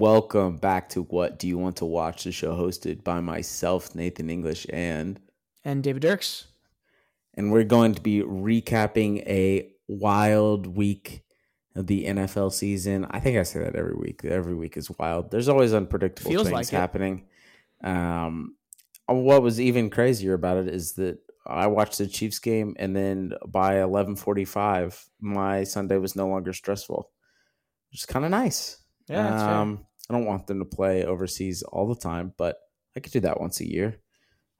welcome back to What Do You Want to Watch? The show hosted by myself, Nathan English, and and David Dirks. And we're going to be recapping a wild week of the NFL season. I think I say that every week. Every week is wild. There's always unpredictable Feels things like happening. Um, what was even crazier about it is that I watched the Chiefs game, and then by 11:45, my Sunday was no longer stressful, which is kind of nice. Yeah, um, I don't want them to play overseas all the time, but I could do that once a year.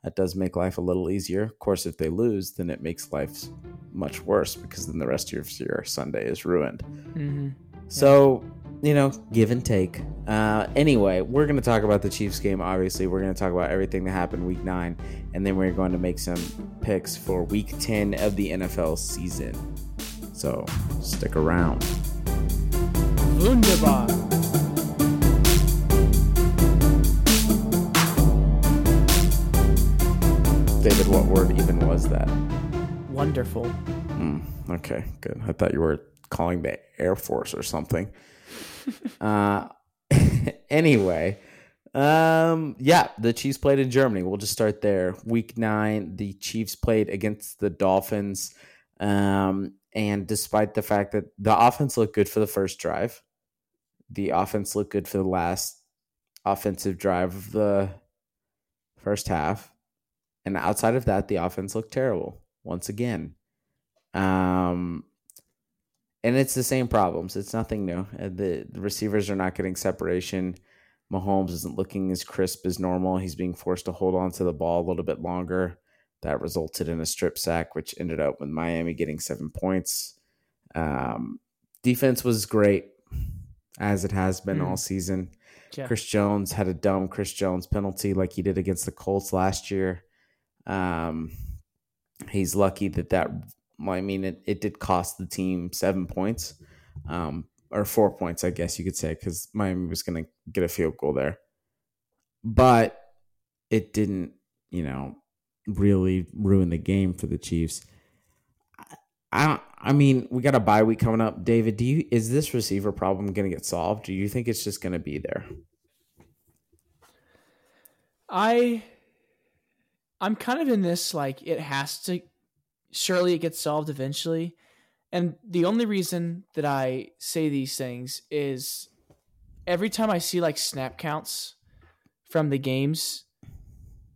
That does make life a little easier. Of course, if they lose, then it makes life much worse because then the rest of your Sunday is ruined. Mm-hmm. So, you know, give and take. Uh, anyway, we're going to talk about the Chiefs game. Obviously, we're going to talk about everything that happened week nine, and then we're going to make some picks for week 10 of the NFL season. So, stick around. Wunderbar. David, what word even was that? Wonderful. Mm, okay, good. I thought you were calling the Air Force or something. uh, anyway, um, yeah, the Chiefs played in Germany. We'll just start there. Week nine, the Chiefs played against the Dolphins. Um, and despite the fact that the offense looked good for the first drive, the offense looked good for the last offensive drive of the first half. And outside of that, the offense looked terrible once again. Um, and it's the same problems. It's nothing new. Uh, the, the receivers are not getting separation. Mahomes isn't looking as crisp as normal. He's being forced to hold on to the ball a little bit longer. That resulted in a strip sack, which ended up with Miami getting seven points. Um, defense was great, as it has been mm. all season. Yeah. Chris Jones had a dumb Chris Jones penalty like he did against the Colts last year. Um, he's lucky that that. Well, I mean, it, it did cost the team seven points, um, or four points, I guess you could say, because Miami was going to get a field goal there, but it didn't, you know, really ruin the game for the Chiefs. I I mean, we got a bye week coming up. David, do you is this receiver problem going to get solved? Do you think it's just going to be there? I I'm kind of in this like it has to surely it gets solved eventually. And the only reason that I say these things is every time I see like snap counts from the games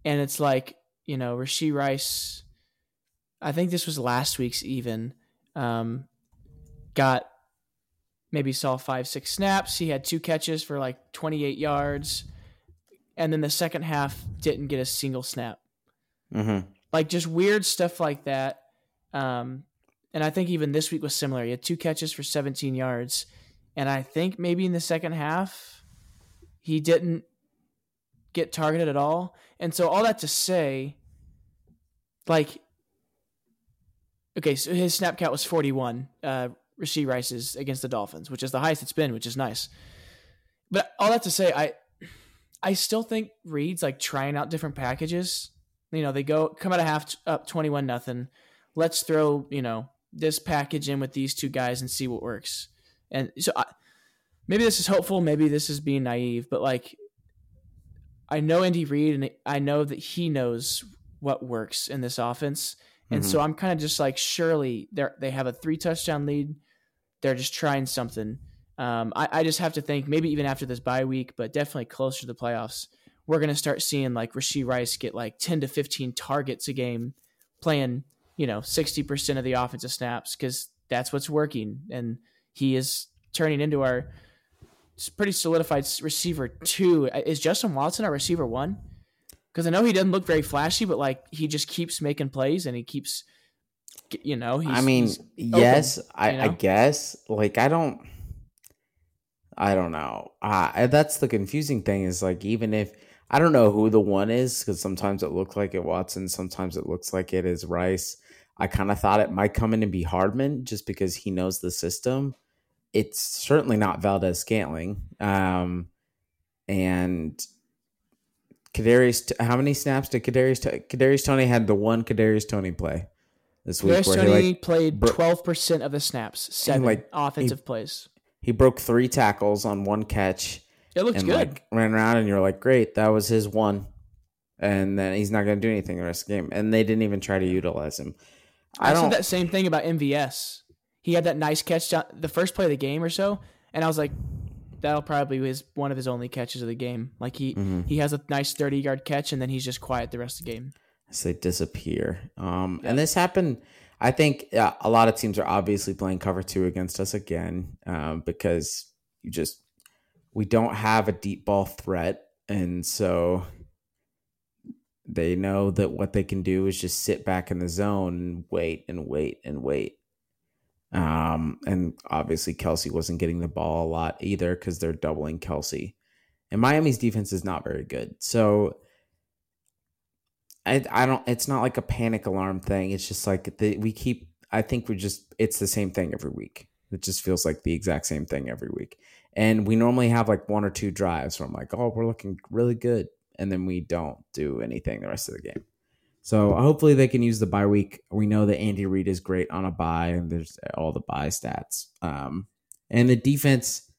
and it's like, you know, Rashee Rice I think this was last week's even um got maybe saw 5 6 snaps, he had two catches for like 28 yards and then the second half didn't get a single snap. Mm-hmm. Like just weird stuff like that. Um, and I think even this week was similar. He had two catches for 17 yards. And I think maybe in the second half, he didn't get targeted at all. And so, all that to say, like, okay, so his snap count was 41, uh, Rashee Rice's against the Dolphins, which is the highest it's been, which is nice. But all that to say, I I still think Reid's like trying out different packages you know, they go come out of half up twenty one nothing. Let's throw you know this package in with these two guys and see what works. And so I, maybe this is hopeful, maybe this is being naive, but like I know Andy Reid and I know that he knows what works in this offense. And mm-hmm. so I'm kind of just like, surely they they have a three touchdown lead. They're just trying something. Um, I, I just have to think maybe even after this bye week, but definitely closer to the playoffs we're going to start seeing like Rashee Rice get like 10 to 15 targets a game playing, you know, 60% of the offensive snaps because that's what's working. And he is turning into our pretty solidified receiver two. Is Justin Watson our receiver one? Because I know he doesn't look very flashy, but like he just keeps making plays and he keeps, you know, I mean, yes, open, I, you know? I guess. Like, I don't. I don't know. Uh, that's the confusing thing is like even if I don't know who the one is because sometimes it looks like it Watson, sometimes it looks like it is Rice. I kind of thought it might come in and be Hardman just because he knows the system. It's certainly not Valdes-Scantling. Um, and Kadarius, how many snaps did Kadarius? Kadarius Toney had the one Kadarius Toney play this week. Kadarius Toney like, played twelve percent of the snaps, seven like, offensive he, plays. He broke three tackles on one catch It looks and good. like ran around, and you're like, great, that was his one, and then he's not going to do anything the rest of the game. And they didn't even try to utilize him. I, I said that same thing about MVS. He had that nice catch down the first play of the game or so, and I was like, that'll probably be his one of his only catches of the game. Like he Mhm. he has a nice thirty yard catch, and then he's just quiet the rest of the game. So they disappear. Um, and this happened. I think yeah, a lot of teams are obviously playing cover two against us again um, because you just we don't have a deep ball threat, and so they know that what they can do is just sit back in the zone and wait and wait and wait. Um, and obviously Kelce wasn't getting the ball a lot either because they're doubling Kelce, and Miami's defense is not very good. So I I don't. It's not like a panic alarm thing. It's just like the, we keep. I think we just. It's the same thing every week. It just feels like the exact same thing every week. And we normally have like one or two drives where I'm like, oh, we're looking really good, and then we don't do anything the rest of the game. So hopefully they can use the bye week. We know that Andy Reid is great on a bye, and there's all the bye stats. Um, and the defense,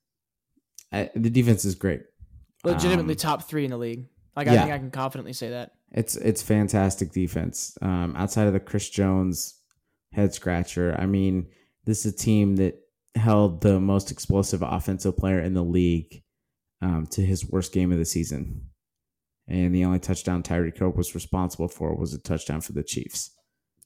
uh, the defense is great. Legitimately Um, top three in the league. Like I yeah. think I can confidently say that. It's it's fantastic defense. Um, outside of the Chris Jones head scratcher, I mean, this is a team that held the most explosive offensive player in the league um, to his worst game of the season, and the only touchdown Tyreek Hill was responsible for was a touchdown for the Chiefs.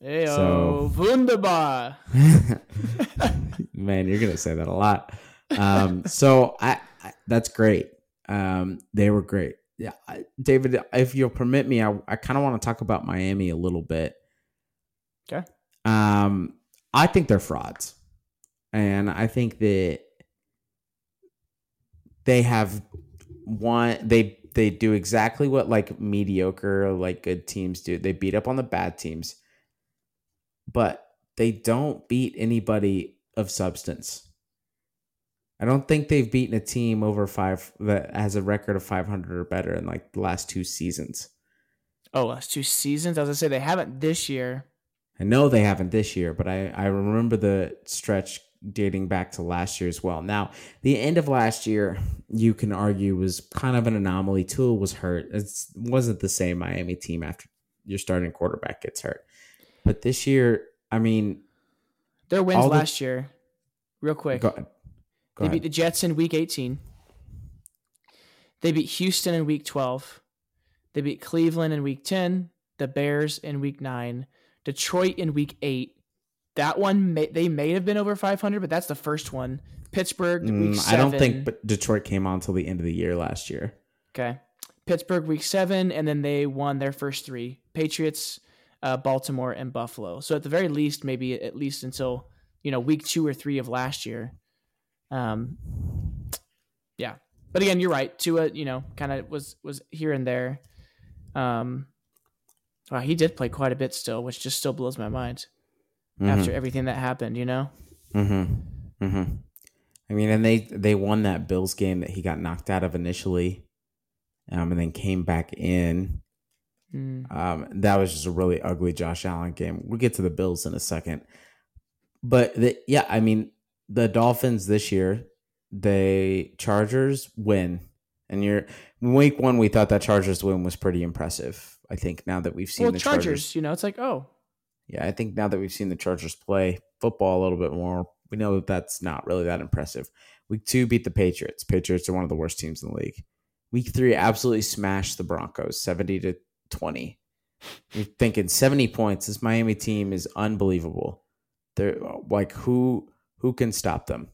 Hey, So- wunderbar. Man, you're gonna say that a lot. Um, so I, I that's great. Um, they were great. Yeah, I, David, if you'll permit me, I, I kind of want to talk about Miami a little bit. Okay. Um, I think they're frauds, and I think that they have one. They they do exactly what like mediocre, like good teams do. They beat up on the bad teams, but they don't beat anybody of substance. I don't think they've beaten a team over five that has a record of 500 or better in like the last two seasons. Oh, last two seasons. I was gonna say they haven't this year. I know they haven't this year, but I, I remember the stretch dating back to last year as well. Now, the end of last year, you can argue was kind of an anomaly. Tua was hurt. It wasn't the same Miami team after your starting quarterback gets hurt. But this year, I mean, Their wins the- last year, real quick. go, go they ahead. beat the Jets in week 18. They beat Houston in week 12. They beat Cleveland in week 10, the Bears in week 9, Detroit in week 8. That one may, they may have been over 500, but that's the first one. Pittsburgh week Mm, 7. I don't think but Detroit came on until the end of the year last year. Okay. Pittsburgh week 7 and then they won their first 3. Patriots, uh, Baltimore and Buffalo. So at the very least maybe at least until, you know, week 2 or 3 of last year. Um yeah. But again, you're right. Tua, you know, kind of was was here and there. Um wow, he did play quite a bit still, which just still blows my mind after everything that happened, you know? Mm-hmm. Mm-hmm. I mean, and they they won that Bills game that he got knocked out of initially, um, and then came back in. Mm. Um, that was just a really ugly Josh Allen game. We'll get to the Bills in a second, but the, yeah, I mean, the Dolphins this year, they Chargers win, and you're week one. We thought that Chargers win was pretty impressive. I think now that we've seen Well, the Chargers, Chargers you know, it's like, oh, yeah, I think now that we've seen the Chargers play football a little bit more, we know that that's not really that impressive. Week two beat the Patriots. Patriots are one of the worst teams in the league. Week three absolutely smashed the Broncos, seventy to twenty. You're thinking seventy points. This Miami team is unbelievable. They're like who who can stop them?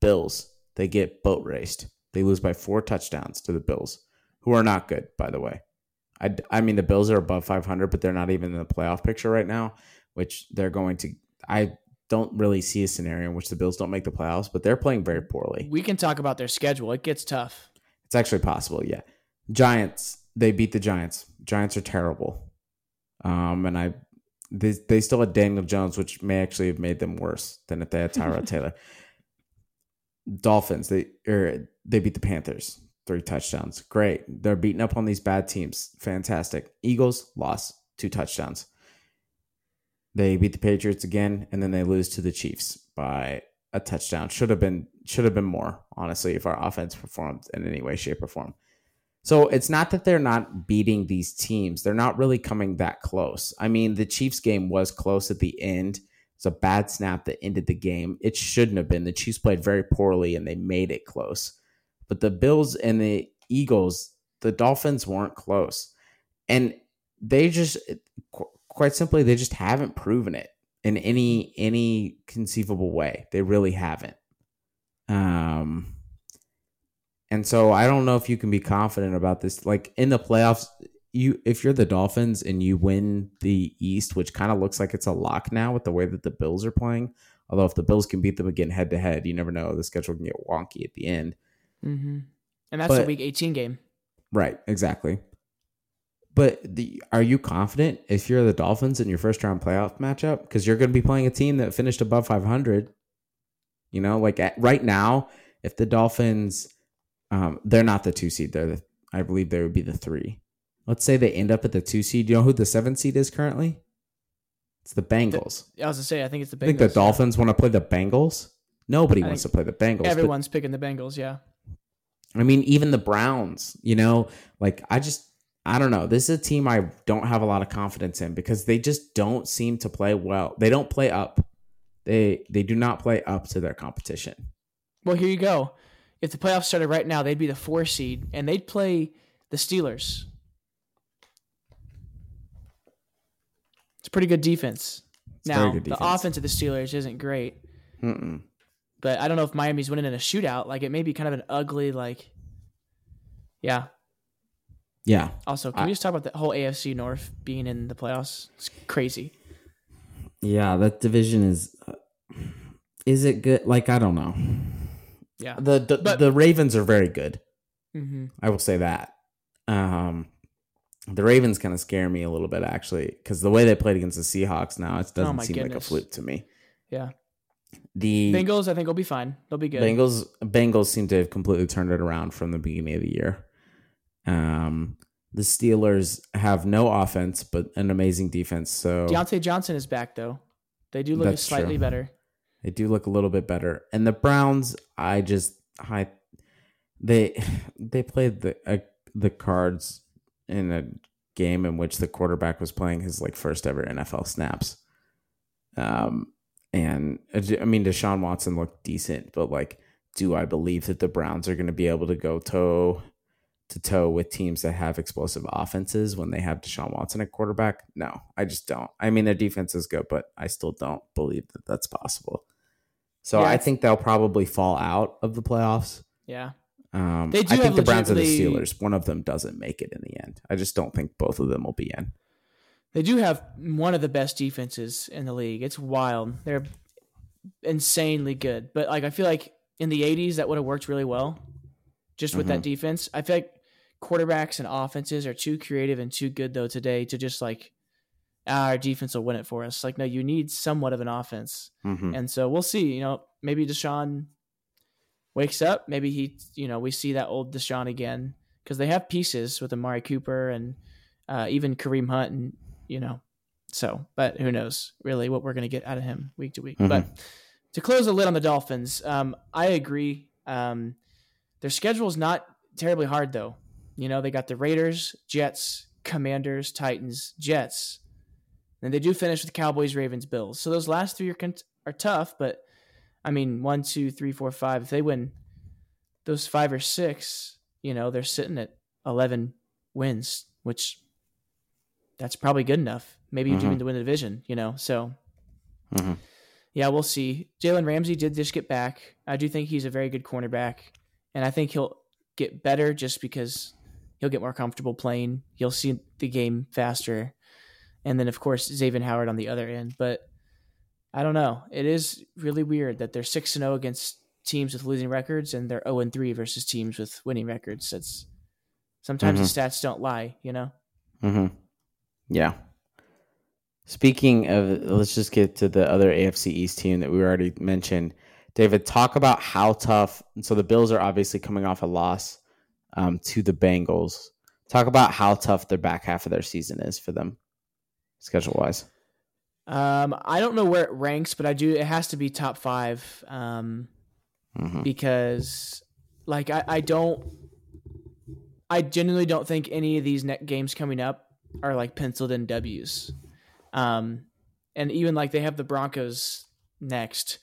Bills. They get boat raced. They lose by four touchdowns to the Bills, who are not good, by the way. I, I mean, the Bills are above 500, but they're not even in the playoff picture right now, which they're going to. I don't really see a scenario in which the Bills don't make the playoffs, but they're playing very poorly. we can talk about their schedule. It gets tough. It's actually possible, yeah. Giants, they beat the Giants. Giants are terrible. Um, and I, they, they still had Daniel Jones, which may actually have made them worse than if they had Tyrod Taylor. Dolphins, they or they beat the Panthers, three touchdowns. Great. They're beating up on these bad teams. Fantastic. Eagles lost two touchdowns. They beat the Patriots again, and then they lose to the Chiefs by a touchdown. Should have been should have been more, honestly, if our offense performed in any way, shape, or form. So it's not that they're not beating these teams. They're not really coming that close. I mean, the Chiefs game was close at the end. It's a bad snap that ended the game. It shouldn't have been. The Chiefs played very poorly and they made it close. But the Bills and the Eagles, the Dolphins weren't close. And they just quite simply they just haven't proven it in any any conceivable way. They really haven't. Um and so I don't know if you can be confident about this. Like in the playoffs, you if you're the Dolphins and you win the East, which kind of looks like it's a lock now with the way that the Bills are playing. Although if the Bills can beat them again head to head, you never know. The schedule can get wonky at the end. Mm-hmm. And that's but, a Week 18 game. Right. Exactly. But the, are you confident if you're the Dolphins in your first round playoff matchup because you're going to be playing a team that finished above 500? You know, like at, right now, if the Dolphins, um, they're not the two seed. They're the, I believe they would be the three. Let's say they end up at the two seed. You know who the seven seed is currently? It's the Bengals. The, I was gonna say, I think it's the Bengals. I think the Dolphins want to play the Bengals. Nobody I wants to play the Bengals. Everyone's picking the Bengals. Yeah. I mean, even the Browns. You know, like I just, I don't know. This is a team I don't have a lot of confidence in because they just don't seem to play well. They don't play up. They they do not play up to their competition. Well, here you go. If the playoffs started right now, they'd be the four seed and they'd play the Steelers. It's a pretty good defense. It's now good defense. the offense of the Steelers isn't great, Mm-mm. But I don't know if Miami's winning in a shootout. Like it may be kind of an ugly like. Yeah. Yeah. Also, can I, we just talk about the whole AFC North being in the playoffs? It's crazy. Yeah, that division is. Uh, is it good? Like I don't know. Yeah. The the, but, the Ravens are very good. Mm-hmm. I will say that. Um, the Ravens kind of scare me a little bit actually because the way they played against the Seahawks now it doesn't oh seem goodness. like a fluke to me. Yeah. The Bengals, I think, will be fine. They'll be good. Bengals, Bengals seem to have completely turned it around from the beginning of the year. Um, the Steelers have no offense but an amazing defense. So Diontae Johnson is back though. They do look slightly true. better. They do look a little bit better. And the Browns, I just I they they played the uh, the Cards in a game in which the quarterback was playing his like first ever NFL snaps. Um, and I mean, Deshaun Watson looked decent, but like, do I believe that the Browns are going to be able to go toe to toe with teams that have explosive offenses when they have Deshaun Watson at quarterback? No, I just don't. I mean, their defense is good, but I still don't believe that that's possible. So yeah. I think they'll probably fall out of the playoffs. Yeah. Um, they do I think the Browns and the Steelers. One of them doesn't make it in the end. I just don't think both of them will be in. They do have one of the best defenses in the league. It's wild. They're insanely good. But like I feel like in the '80s that would have worked really well, just with mm-hmm. that defense. I feel like quarterbacks and offenses are too creative and too good though today to just like ah, our defense will win it for us. Like no, you need somewhat of an offense, mm-hmm. and so we'll see. You know, maybe Deshaun wakes up, maybe he, you know, we see that old Deshaun again because they have pieces with Amari Cooper and uh, even Kareem Hunt, and you know, so. But who knows really what we're going to get out of him week to week. Mm-hmm. But to close the lid on the Dolphins, um, I agree. Um, their schedule is not terribly hard though. You know, they got the Raiders, Jets, Commanders, Titans, Jets. And they do finish with Cowboys, Ravens, Bills. So those last three are, are tough, but I mean, one, two, three, four, five. If they win those five or six, you know, they're sitting at 11 wins, which that's probably good enough. Maybe mm-hmm. even to win the division, you know? So, mm-hmm. yeah, we'll see. Jalen Ramsey did just get back. I do think he's a very good cornerback, and I think he'll get better just because he'll get more comfortable playing. You'll see the game faster. And then, of course, Xavier Howard on the other end. But I don't know. It is really weird that they're six and zero oh against teams with losing records, and they're zero and three versus teams with winning records. That's sometimes mm-hmm. the stats don't lie, you know. Hmm. Yeah. Speaking of, let's just get to the other AFC East team that we already mentioned. David, talk about how tough. So the Bills are obviously coming off a loss um, to the Bengals. Talk about how tough their back half of their season is for them, schedule wise. Um, I don't know where it ranks, but I do. It has to be top five. Um, Mhm. because like I, I don't I genuinely don't think any of these net games coming up are like penciled in W's. Um and even like they have the Broncos next.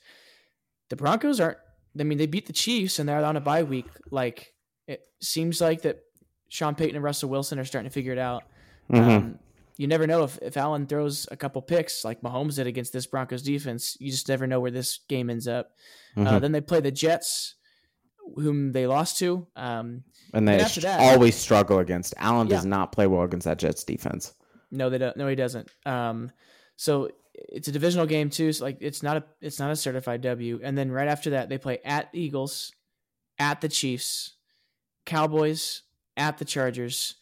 The Broncos aren't I mean they beat the Chiefs and they're on a bye week. Like it seems like that Sean Payton and Russell Wilson are starting to figure it out. Mhm. Um, you never know if, if Allen throws a couple picks like Mahomes did against this Broncos defense. You just never know where this game ends up. Uh, Mhm. then they play the Jets, whom they lost to. Um, and they sh- that- always struggle against. Allen does Yeah. not play well against that Jets defense. no, they don't. No, he doesn't. Um, so it's a divisional game too. So like it's not a it's not a certified W. And then right after that, they play at Eagles, at the Chiefs, Cowboys, at the Chargers,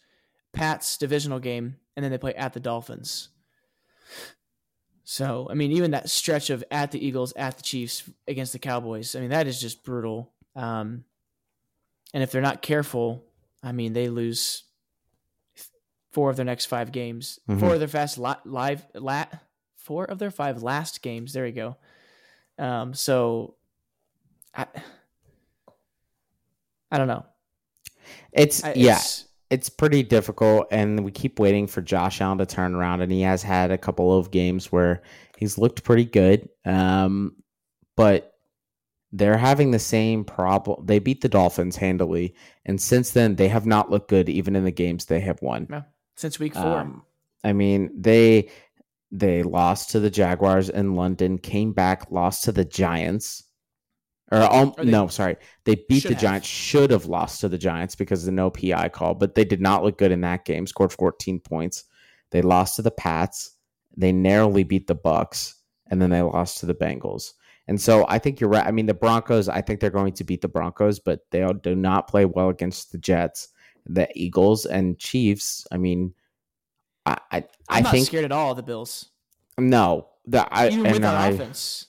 Pats divisional game, and then they play at the Dolphins. So I mean, even that stretch of at the Eagles, at the Chiefs, against the Cowboys, I mean that is just brutal. Um, and if they're not careful, I mean they lose four of their next five games, Mhm. four of their fast li- live lat, four of their five last games. There we go. Um, so I, I don't know. It's I, yeah, it's- it's pretty difficult, and we keep waiting for Josh Allen to turn around, and he has had a couple of games where he's looked pretty good. Um, but they're having the same problem. They beat the Dolphins handily, and since then they have not looked good, even in the games they have won. since week four. Um, I mean, they they lost to the Jaguars in London, came back, lost to the Giants. Or, um, Or no, sorry, they beat the have. Giants. Should have lost to the Giants because of the no PI call, but they did not look good in that game. Scored 14 points. They lost to the Pats. They narrowly beat the Bucks, and then they lost to the Bengals. And so I think you're right. I mean, the Broncos. I think they're going to beat the Broncos, but they do not play well against the Jets, the Eagles, and Chiefs. I mean, I I, I'm I not think scared at all of the Bills, no. The, I, even with our I, offense.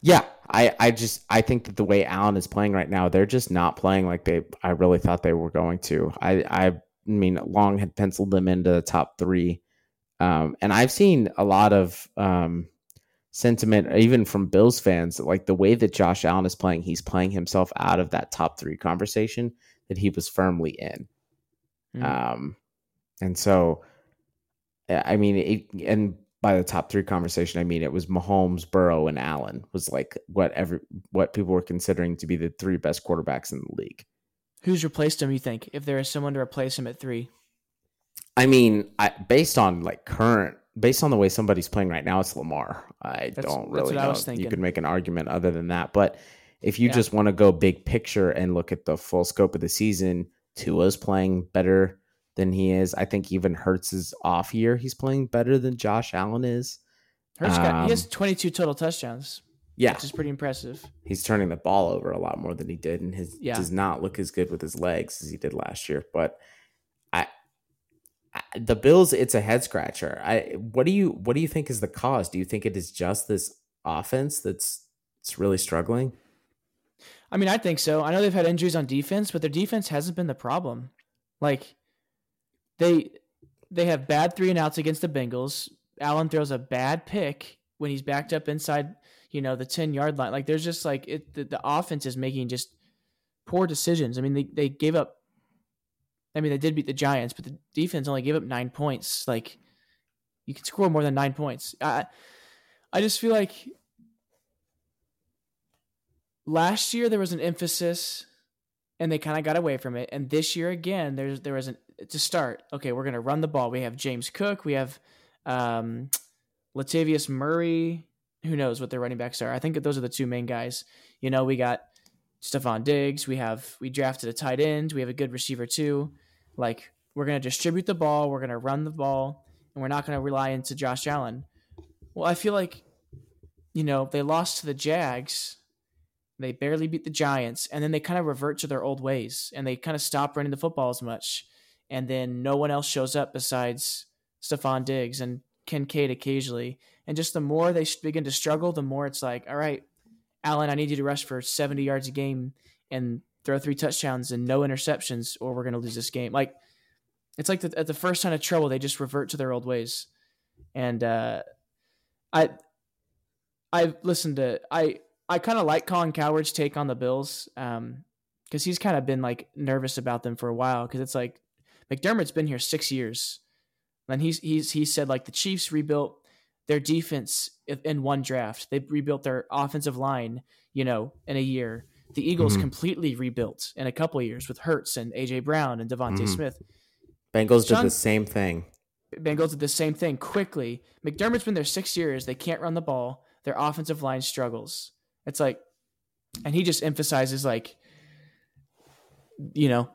yeah, I, I just I think that the way Allen is playing right now, they're just not playing like they I really thought they were going to. I I mean, Long had penciled them into the top three, um, and I've seen a lot of um, sentiment even from Bills fans like the way that Josh Allen is playing. He's playing himself out of that top three conversation that he was firmly in. Mm. Um, and so, I mean, it, and by the top three conversation, I mean it was Mahomes, Burrow, and Allen was like what every what people were considering to be the three best quarterbacks in the league. Who's replaced him? You think if there is someone to replace him at three? I mean, I, based on like current, based on the way somebody's playing right now, it's Lamar. I That's- don't that's really what I know. You could make an argument other than that, but if you Yeah. just want to go big picture and look at the full scope of the season, Tua's playing better than he is. I think even Hurts's off year, he's playing better than Josh Allen is. Hurts got, he has Um, 22 total touchdowns, Yeah, which is pretty impressive. he's turning the ball over a lot more than he did, and his Yeah. does not look as good with his legs as he did last year. But the Bills, it's a head scratcher. I what do you what do you think is the cause? Do you think it is just this offense that's it's really struggling? I mean, I think so. I know they've had injuries on defense, but their defense hasn't been the problem. Like they they have bad three and outs against the Bengals. Allen throws a bad pick when he's backed up inside, you know, the 10 yard line. Like there's just like it the, the offense is making just poor decisions. I mean, they, they gave up I mean, they did beat the Giants, but the defense only gave up nine points. Like you can score more than nine points. I I just feel like last year there was an emphasis and they kind of got away from it. And this year again there's there was an to start okay we're to run the ball. We have james cook we have um latavius murray. Who knows what their running backs are. I think those are the two main guys. You know we got Stefon Diggs. We have we drafted a tight end. We have a good receiver too. Like we're to distribute the ball. We're to run the ball and we're not to rely into josh allen. Well i feel like you know they lost to the jags. They barely beat the Giants, and then they kind of revert to their old ways, and they kind of stop running the football as much. And then no one else shows up besides Stefon Diggs and Kincaid occasionally. And just the more they begin to struggle, the more it's like, all right, Allen, I need you to rush for 70 yards a game and throw three touchdowns and no interceptions, or we're going to lose this game. Like, it's like the, at the first sign of trouble, they just revert to their old ways. And uh, I, I've listened to I I kind of like Colin Cowherd's take on the Bills, um, because he's kind of been like nervous about them for a while. Because it's like McDermott's been here six years, and he's he's he said like the Chiefs rebuilt their defense in one draft. They rebuilt their offensive line, you know, in a year. The Eagles mm-hmm. completely rebuilt in a couple years with Hurts and AJ Brown and DeVonta mm-hmm. Smith. Bengals John, did the same thing. Bengals did the same thing quickly. McDermott's been there six years. They can't run the ball. Their offensive line struggles. It's like, and he just emphasizes like, you know,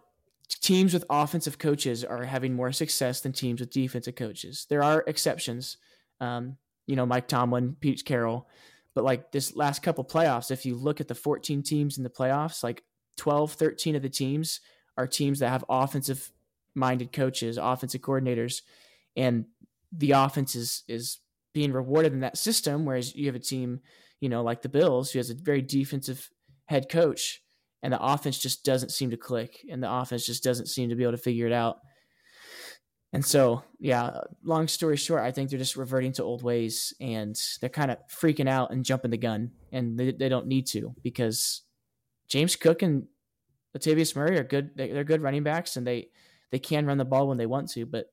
teams with offensive coaches are having more success than teams with defensive coaches. There are exceptions. Um, you know, Mike Tomlin, Pete Carroll, but like this last couple playoffs, if you look at the 14 teams in the playoffs, like 12, 13 of the teams are teams that have offensive minded coaches, offensive coordinators, and the offense is is being rewarded in that system. Whereas you have a team, you know, like the Bills, who has a very defensive head coach, and the offense just doesn't seem to click, and the offense just doesn't seem to be able to figure it out. And so, yeah, long story short, I think they're just reverting to old ways and they're kind of freaking out and jumping the gun, and they, they don't need to because James Cook and Latavius Murray are good. They're good running backs, and they they can run the ball when they want to. But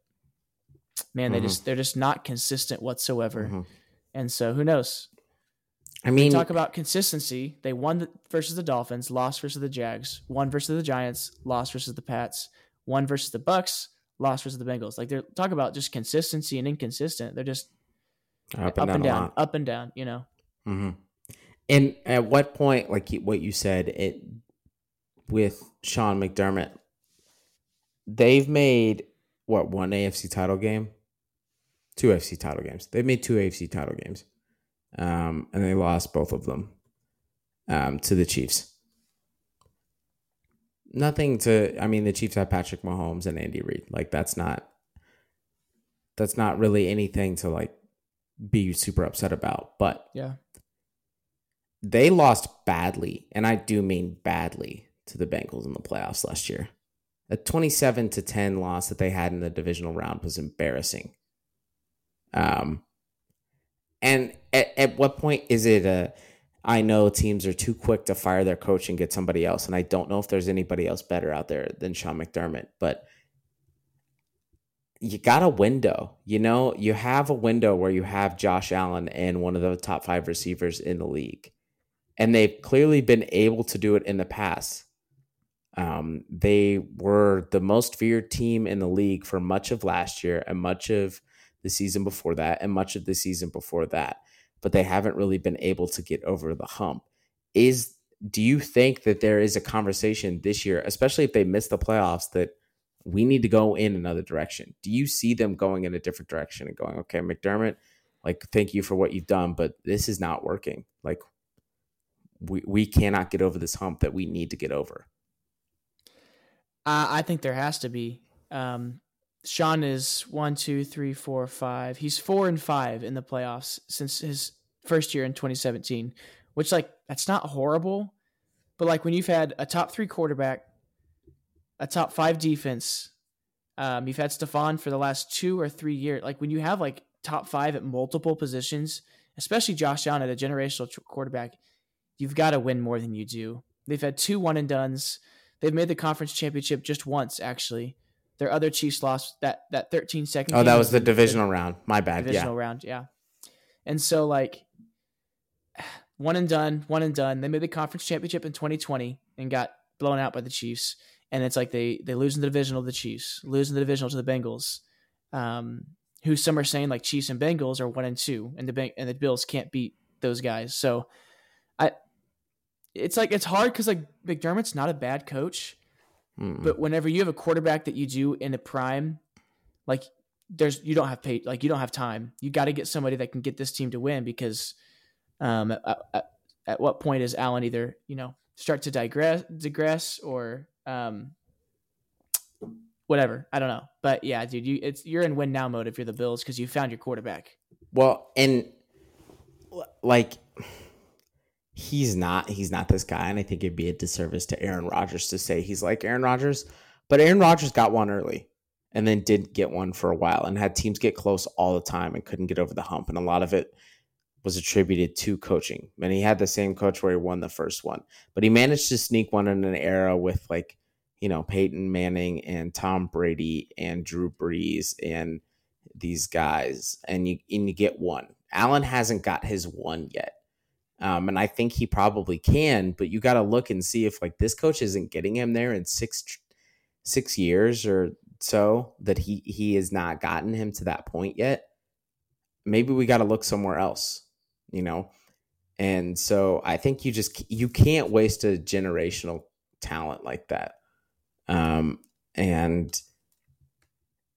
man, mm-hmm. they just they're just not consistent whatsoever. Mm-hmm. And so, who knows? I mean, talk about consistency. They won versus the Dolphins, lost versus the Jags, won versus the Giants, lost versus the Pats, won versus the Bucks lost versus the Bengals. Like they're talk about just consistency and inconsistent. They're just up and up down, and down up and down. You know. Mm-hmm. And at what point, like what you said, it with Sean McDermott, they've made what one AFC title game, two AFC title games. They've made two AFC title games, um, and they lost both of them um, to the Chiefs nothing to. I mean, the Chiefs have Patrick Mahomes and Andy Reid. Like that's not that's not really anything to like be super upset about. But yeah, they lost badly, and I do mean badly to the Bengals in the playoffs last year. A twenty-seven to ten loss that they had in the divisional round was embarrassing. Um, and at, at what point is it a I know teams are too quick to fire their coach and get somebody else. And I don't know if there's anybody else better out there than Sean McDermott, but you got a window. You know, you have a window where you have Josh Allen and one of the top five receivers in the league. And they've clearly been able to do it in the past. Um, they were the most feared team in the league for much of last year and much of the season before that and much of the season before that but they haven't really been able to get over the hump. Is do you think that there is a conversation this year, especially if they miss the playoffs, that we need to go in another direction? Do you see them going in a different direction and going, okay, McDermott, like thank you for what you've done, but this is not working. Like we we cannot get over this hump that we need to get over. I think there has to be. Um, Sean is one, two, three, four, five. He's four and five in the playoffs since his first year in 2017, which like that's not horrible, but like when you've had a top three quarterback, a top five defense, um, you've had Stefon for the last two or three years. Like when you have like top five at multiple positions, especially Josh Allen at a generational quarterback, you've got to win more than you do. They've had two one and duns. They've made the conference championship just once, actually. Their other Chiefs lost that that 13 second. Oh, that was the divisional the, round. My bad. Divisional yeah. round, yeah. And so like one and done, one and done. They made the conference championship in 2020 and got blown out by the Chiefs. And it's like they they lose in the divisional to the Chiefs, losing the divisional to the Bengals. Um, who some are saying like Chiefs and Bengals are one and two, and the and the Bills can't beat those guys. So, I, it's like it's hard because like McDermott's not a bad coach, Mm. But whenever you have a quarterback that you do in a prime, like there's you don't have pay like you don't have time. You got to get somebody that can get this team to win because um at, at, at, what point is Allen either you know start to digress digress or um whatever I don't know. But yeah, dude, you it's you're in win now mode if you're the Bills because you found your quarterback. Well, and like he's not he's not this guy and i think it'd be a disservice to aaron rodgers to say he's like aaron rodgers but aaron rodgers got one early and then didn't get one for a while and had teams get close all the time and couldn't get over the hump and a lot of it was attributed to coaching. And he had the same coach where he won the first one. But he managed to sneak one in an era with like, you know, Peyton Manning and Tom Brady and Drew Brees and these guys. And you and you get one. Allen hasn't got his one yet. Um, and I think he probably can, but you got to look and see if like this coach isn't getting him there in six six years or so that he he has not gotten him to that point yet. Maybe we got to look somewhere else you know? And so I think you just you can't waste a generational talent like that. Um, and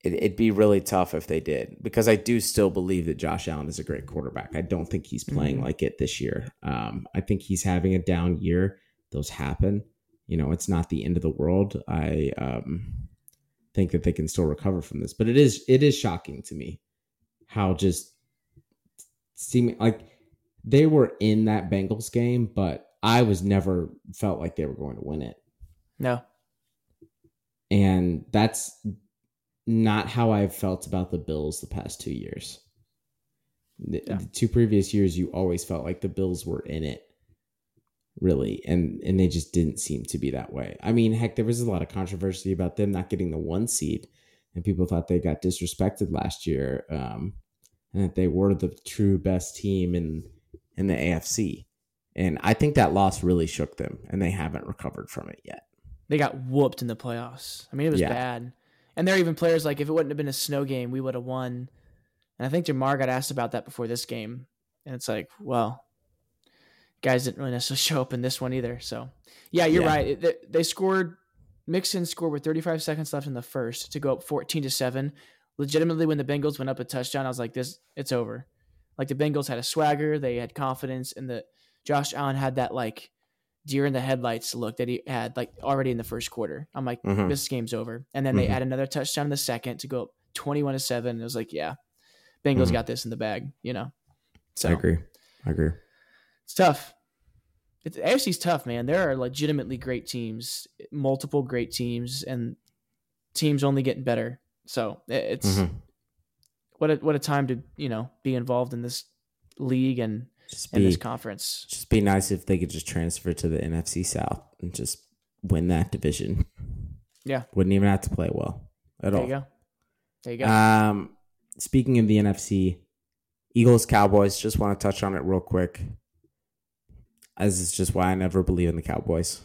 it, would be really tough if they did because I do still believe that Josh Allen is a great quarterback. I don't think he's playing mm-hmm. like it this year. Um, I think he's having a down year. Those happen. You know, it's not the end of the world. I um, think that they can still recover from this, but it is it is shocking to me how just seeming like they were in that Bengals game, but I was never felt like they were going to win it. No. And that's not how I've felt about the Bills the past two years. The, yeah. the, two previous years, you always felt like the Bills were in it, really, and and they just didn't seem to be that way. I mean, heck, there was a lot of controversy about them not getting the one seed, and people thought they got disrespected last year, um, and that they were the true best team in in the AFC. And I think that loss really shook them, and they haven't recovered from it yet. They got whooped in the playoffs. I mean, it was yeah. bad. And there are even players like, if it wouldn't have been a snow game, we would have won. And I think Ja'Marr got asked about that before this game. And it's like, well, guys didn't really necessarily show up in this one either. So, yeah, you're yeah. right. They, they scored, Mixon scored with 35 seconds left in the first to go up 14 to 7. Legitimately, when the Bengals went up a touchdown, I was like, this, it's over. Like the Bengals had a swagger, they had confidence, and the Josh Allen had that like deer in the headlights look that he had like already in the first quarter. I'm like, mm-hmm. this game's over. And then mm-hmm. they add another touchdown in the second to go up 21 to seven. It was like, yeah, Bengals mm-hmm. got this in the bag, you know? So I agree. I agree. It's tough. It's, AFC's tough, man. There are legitimately great teams, multiple great teams, and teams only getting better. So it's mm-hmm what a what a time to you know be involved in this league and just in this conference. Just be nice if they could just transfer to the NFC South and just win that division. Yeah, wouldn't even have to play well at there all. There you go. There you go. Um, speaking of the NFC, Eagles Cowboys. Just want to touch on it real quick, as it's just why I never believe in the Cowboys.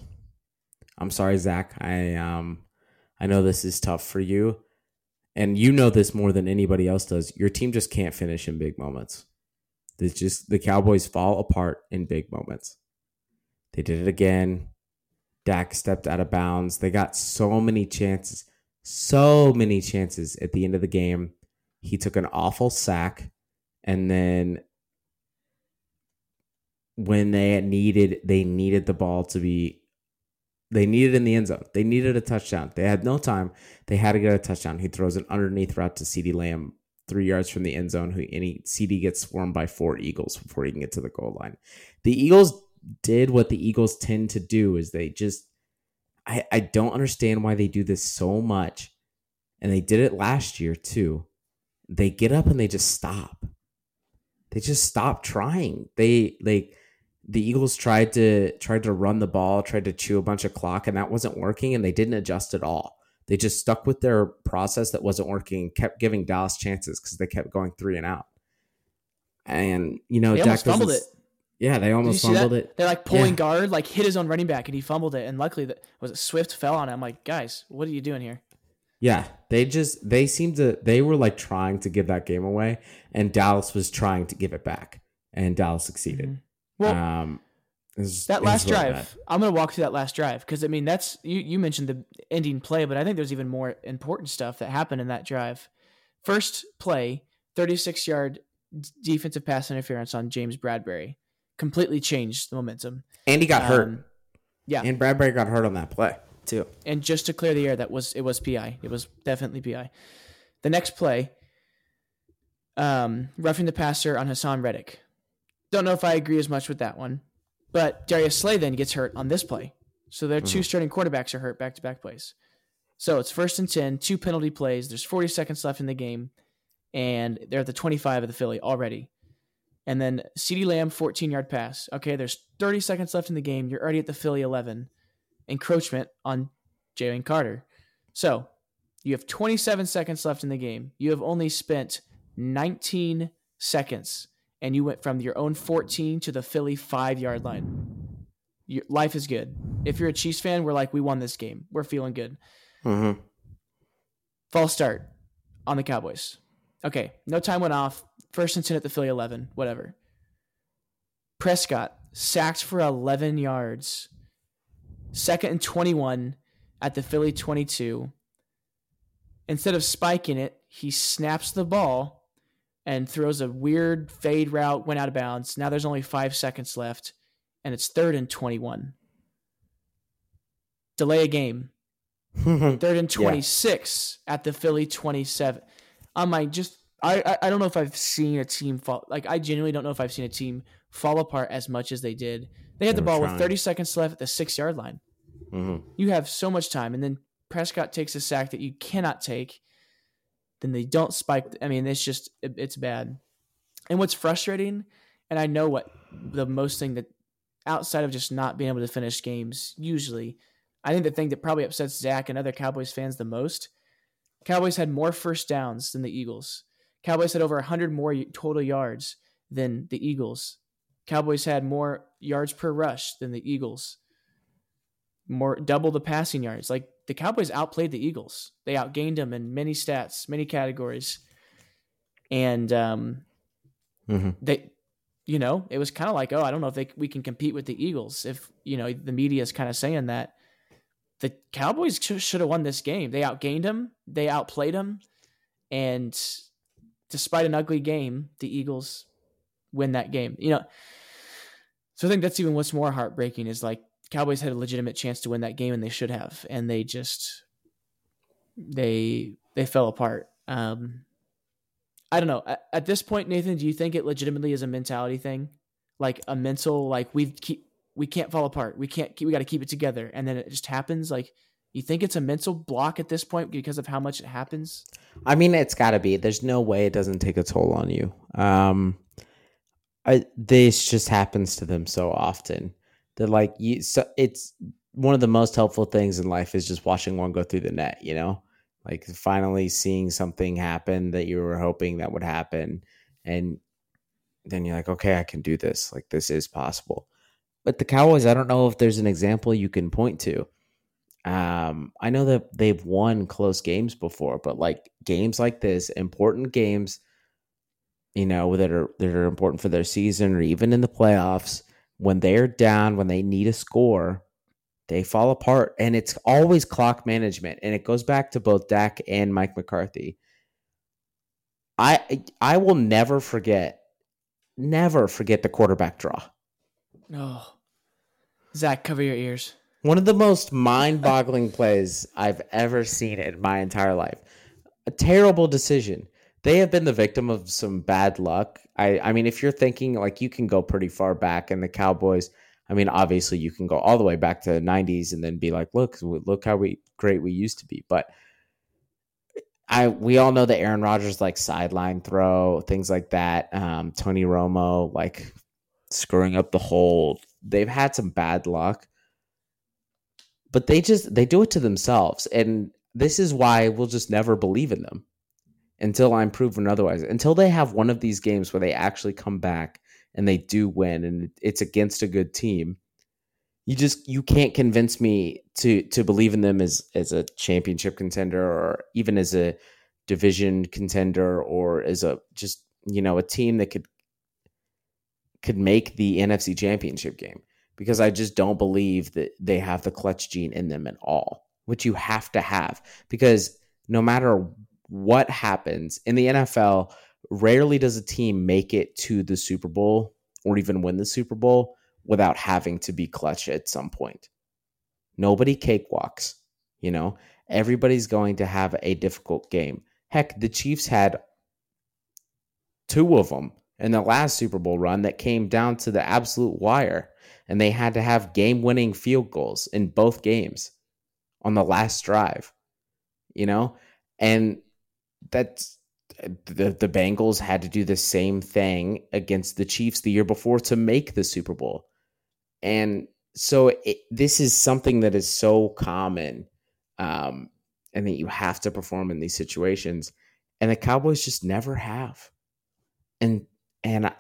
I'm sorry, Zach. I um, I know this is tough for you and you know this more than anybody else does. Your team just can't finish in big moments. It's just the Cowboys fall apart in big moments. They did it again. Dak stepped out of bounds. They got so many chances, so many chances at the end of the game. He took an awful sack, and then when they needed they needed the ball to be they needed in the end zone. They needed a touchdown. They had no time. They had to get a touchdown. He throws an underneath route to CeeDee Lamb three yards from the end zone. Who any CeeDee gets swarmed by four Eagles before he can get to the goal line. The Eagles did what the Eagles tend to do is they just I, I don't understand why they do this so much. And they did it last year too. They get up and they just stop. They just stop trying. They like the Eagles tried to tried to run the ball, tried to chew a bunch of clock, and that wasn't working, and they didn't adjust at all. They just stuck with their process that wasn't working and kept giving Dallas chances because they kept going three and out. And you know, they Dak fumbled it. Yeah, they almost fumbled it. They're like pulling yeah. guard, like hit his own running back, and he fumbled it. And luckily, that was it Swift fell on it. I'm like, guys, what are you doing here? Yeah, they just they seemed to they were like trying to give that game away, and Dallas was trying to give it back, and Dallas succeeded. Mm-hmm. Well, um, that last drive, bad. I'm going to walk through that last drive because I mean that's you. You mentioned the ending play, but I think there's even more important stuff that happened in that drive. First play, 36 yard defensive pass interference on James Bradberry, completely changed the momentum. And he got um, hurt. Yeah, and Bradbury got hurt on that play too. And just to clear the air, that was it was PI. It was definitely PI. The next play, um, roughing the passer on Haason Reddick. Don't know if I agree as much with that one. But Darius Slay then gets hurt on this play. So their 2 mm-hmm. starting quarterbacks are hurt back to back plays. So it's first and 10, two penalty plays. There's 40 seconds left in the game, and they're at the 25 of the Philly already. And then CeeDee Lamb, 14 yard pass. Okay, there's 30 seconds left in the game. You're already at the Philly 11. Encroachment on Jalen Carter. So you have 27 seconds left in the game. You have only spent 19 seconds, and you went from your own 14 to the Philly five yard line. Your, life is good. If you're a Chiefs fan, we're like, we won this game. We're feeling good. Mm-hmm. False start on the Cowboys. Okay, no time went off. First and 10 at the Philly 11, whatever. Prescott sacked for 11 yards. Second and 21 at the Philly 22. Instead of spiking it, he snaps the ball and throws a weird fade route, went out of bounds. Now there's only five seconds left, and it's third and 21. Delay a game. Third and 26 yeah. at the Philly 27. I'm like, just, I, I, I don't know if I've seen a team fall. Like, I genuinely don't know if I've seen a team fall apart as much as they did. They had they the ball trying. with 30 seconds left at the six yard line. Mm-hmm. You have so much time, and then Prescott takes a sack that you cannot take. Then they don't spike. I mean, it's just it, it's bad. And what's frustrating, and I know what the most thing that outside of just not being able to finish games, usually, I think the thing that probably upsets Zach and other Cowboys fans the most. Cowboys had more first downs than the Eagles. Cowboys had over 100 more total yards than the Eagles. Cowboys had more yards per rush than the Eagles more double the passing yards. Like the Cowboys outplayed the Eagles. They outgained them in many stats, many categories. And um, mm-hmm. they, you know, it was kind of like, oh, I don't know if they, we can compete with the Eagles. If you know the media is kind of saying that the Cowboys sh- should have won this game. They outgained them. They outplayed them, and despite an ugly game, the Eagles win that game. You know, so I think that's even what's more heartbreaking is like Cowboys had a legitimate chance to win that game and they should have, and they just they they fell apart. Um, I don't know. At, at this point, Nathan, do you think it legitimately is a mentality thing, like a mental like we keep we can't fall apart, we can't keep, we got to keep it together, and then it just happens? Like you think it's a mental block at this point because of how much it happens? I mean, it's got to be. There's no way it doesn't take a toll on you. Um, I, this just happens to them so often that like you so it's one of the most helpful things in life is just watching one go through the net, you know? Like finally seeing something happen that you were hoping that would happen and then you're like, okay, I can do this. Like this is possible. But the Cowboys, I don't know if there's an example you can point to. Um, I know that they've won close games before, but like games like this, important games, you know, that are that are important for their season or even in the playoffs, when they're down, when they need a score, they fall apart. And it's always clock management. And it goes back to both Dak and Mike McCarthy. I I will never forget, never forget the quarterback draw. Oh. Zach, cover your ears. One of the most mind boggling plays I've ever seen in my entire life. A terrible decision they have been the victim of some bad luck. I I mean, if you're thinking like you can go pretty far back, and the Cowboys, I mean, obviously you can go all the way back to the '90s and then be like, look, look how we great we used to be, but. I we all know that Aaron Rodgers like sideline throw things like that. Um, Tony Romo like screwing up the hold. They've had some bad luck, but they just they do it to themselves, and this is why we'll just never believe in them until I'm proven otherwise. Until they have one of these games where they actually come back and they do win and it's against a good team. You just you can't convince me to to believe in them as as a championship contender or even as a division contender or as a just you know a team that could could make the NFC championship game because I just don't believe that they have the clutch gene in them at all, which you have to have because no matter what happens in the NFL, rarely does a team make it to the Super Bowl or even win the Super Bowl without having to be clutch at some point. Nobody cakewalks, you know, everybody's going to have a difficult game. Heck, the Chiefs had two of them in the last Super Bowl run that came down to the absolute wire, and they had to have game winning field goals in both games on the last drive, you know? And that's the the Bengals had to do the same thing against the Chiefs the year before to make the Super Bowl. And so it, this is something that is so common um, and that you have to perform in these situations and the Cowboys just never have. And and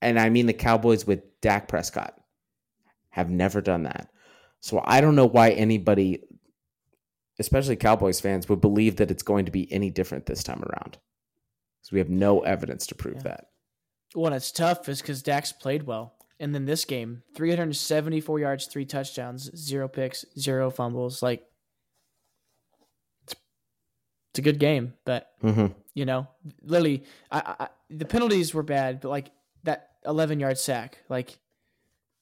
and I mean the Cowboys with Dak Prescott have never done that. So I don't know why anybody especially Cowboys fans would believe that it's going to be any different this time around. Because we have no evidence to prove yeah. that. Well, it's tough is because Dak's played well. And then this game, 374 yards, three touchdowns, zero picks, zero fumbles. Like, it's, it's a good game. But, mm-hmm. you know, literally, I, I, the penalties were bad, but like that 11 yard sack, like,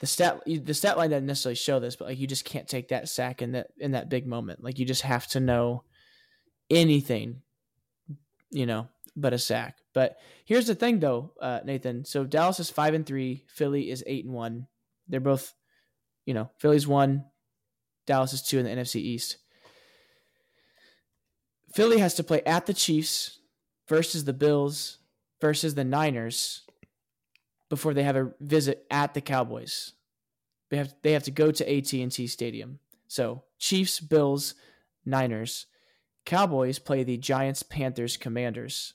the stat the stat line doesn't necessarily show this, but like you just can't take that sack in that in that big moment. Like you just have to know anything, you know, but a sack. But here's the thing, though, uh, Nathan. So Dallas is five and three. Philly is eight and one. They're both, you know, Philly's one, Dallas is two in the NFC East. Philly has to play at the Chiefs versus the Bills versus the Niners before they have a visit at the Cowboys. They have they have to go to AT&T Stadium. So, Chiefs, Bills, Niners. Cowboys play the Giants, Panthers, Commanders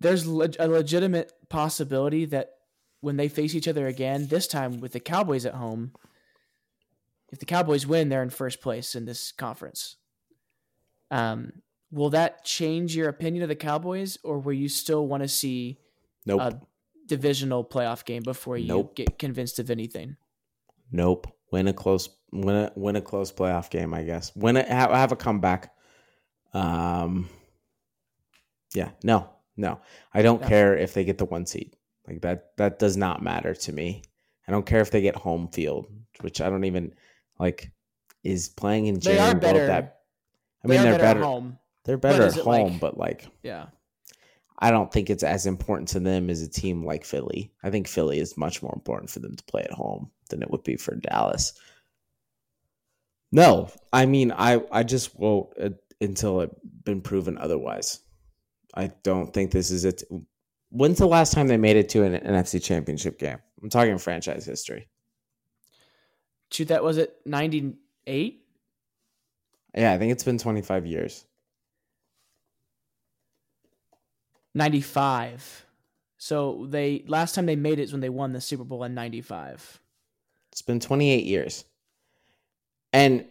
there's le- a legitimate possibility that when they face each other again, this time with the Cowboys at home, if the Cowboys win, they're in first place in this conference. Um, will that change your opinion of the Cowboys, or will you still want to see nope. a divisional playoff game before you nope. get convinced of anything? Nope. Win a close win a win a close playoff game, I guess. Win it have, have a comeback. Um yeah, no, no, I don't yeah. care if they get the one seed. Like that, that does not matter to me. I don't care if they get home field, which I don't even like. Is playing in January they are better. That, I mean, they're better, better home. They're better at home, like, but like, yeah, I don't think it's as important to them as a team like Philly. I think Philly is much more important for them to play at home than it would be for Dallas. No, I mean, I I just won't uh, until it's been proven otherwise. I don't think this is it. When's the last time they made it to an NFC Championship game? I'm talking franchise history. Shoot, that was it 98? Yeah, I think it's been 25 years. 95. So they last time they made it is when they won the Super Bowl in 95. It's been 28 years. And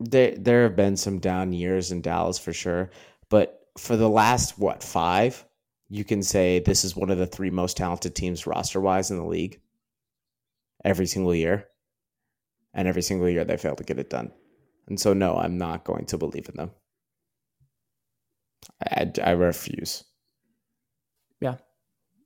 there there have been some down years in Dallas for sure, but for the last what five, you can say this is one of the three most talented teams roster wise in the league. Every single year, and every single year they fail to get it done. And so, no, I'm not going to believe in them. I, I refuse. Yeah.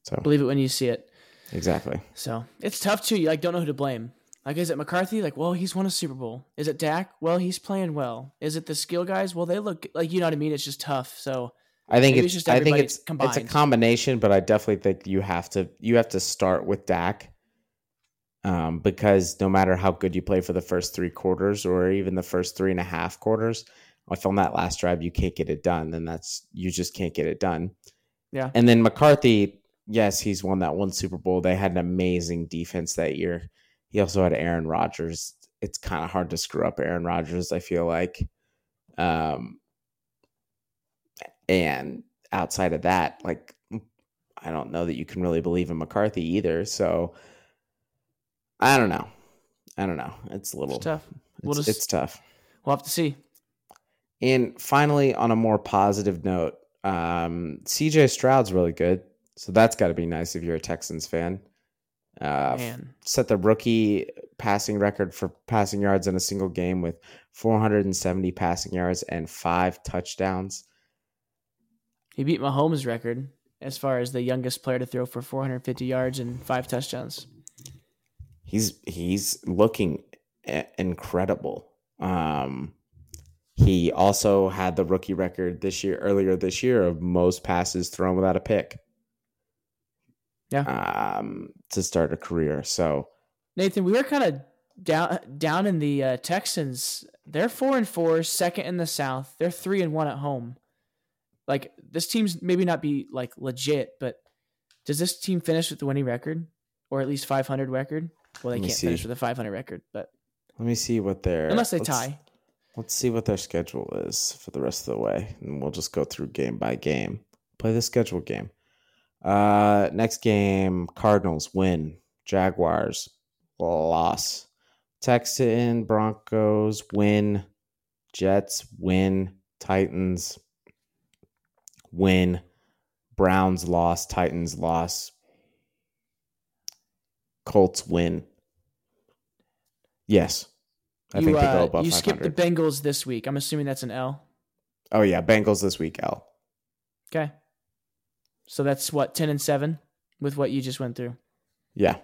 So believe it when you see it. Exactly. So it's tough too. You like don't know who to blame. Like, is it McCarthy? Like, well, he's won a Super Bowl. Is it Dak? Well, he's playing well. Is it the skill guys? Well, they look like you know what I mean. It's just tough. So I think it's, it's just I think it's combined. it's a combination, but I definitely think you have to you have to start with Dak, um, because no matter how good you play for the first three quarters or even the first three and a half quarters, if on that last drive you can't get it done, then that's you just can't get it done. Yeah, and then McCarthy, yes, he's won that one Super Bowl. They had an amazing defense that year he also had Aaron Rodgers. It's kind of hard to screw up Aaron Rodgers, I feel like. Um, and outside of that, like, I don't know that you can really believe in McCarthy either. So I don't know. I don't know. It's a little it's tough. We'll it's, just, it's tough. We'll have to see. And finally, on a more positive note, um, CJ Stroud's really good. So that's got to be nice if you're a Texans fan. Uh, set the rookie passing record for passing yards in a single game with 470 passing yards and five touchdowns. He beat Mahomes' record as far as the youngest player to throw for 450 yards and five touchdowns. He's he's looking incredible. Um, he also had the rookie record this year earlier this year of most passes thrown without a pick. Yeah. Um, to start a career. So Nathan, we are kind of down down in the uh, Texans. They're four and four, second in the South. They're three and one at home. like this team's maybe not be like legit, but does this team finish with the winning record or at least 500 record? Well, they can't see. finish with a 500 record, but Let me see what their unless they tie. Let's see what their schedule is for the rest of the way, and we'll just go through game by game. Play the schedule game. Uh, next game: Cardinals win, Jaguars loss, Texan Broncos win, Jets win, Titans win, Browns loss, Titans loss, Colts win. Yes, I you think they uh, go above you 500. skipped the Bengals this week. I'm assuming that's an L. Oh yeah, Bengals this week. L. Okay. So that's what 10 and 7 with what you just went through. Yeah.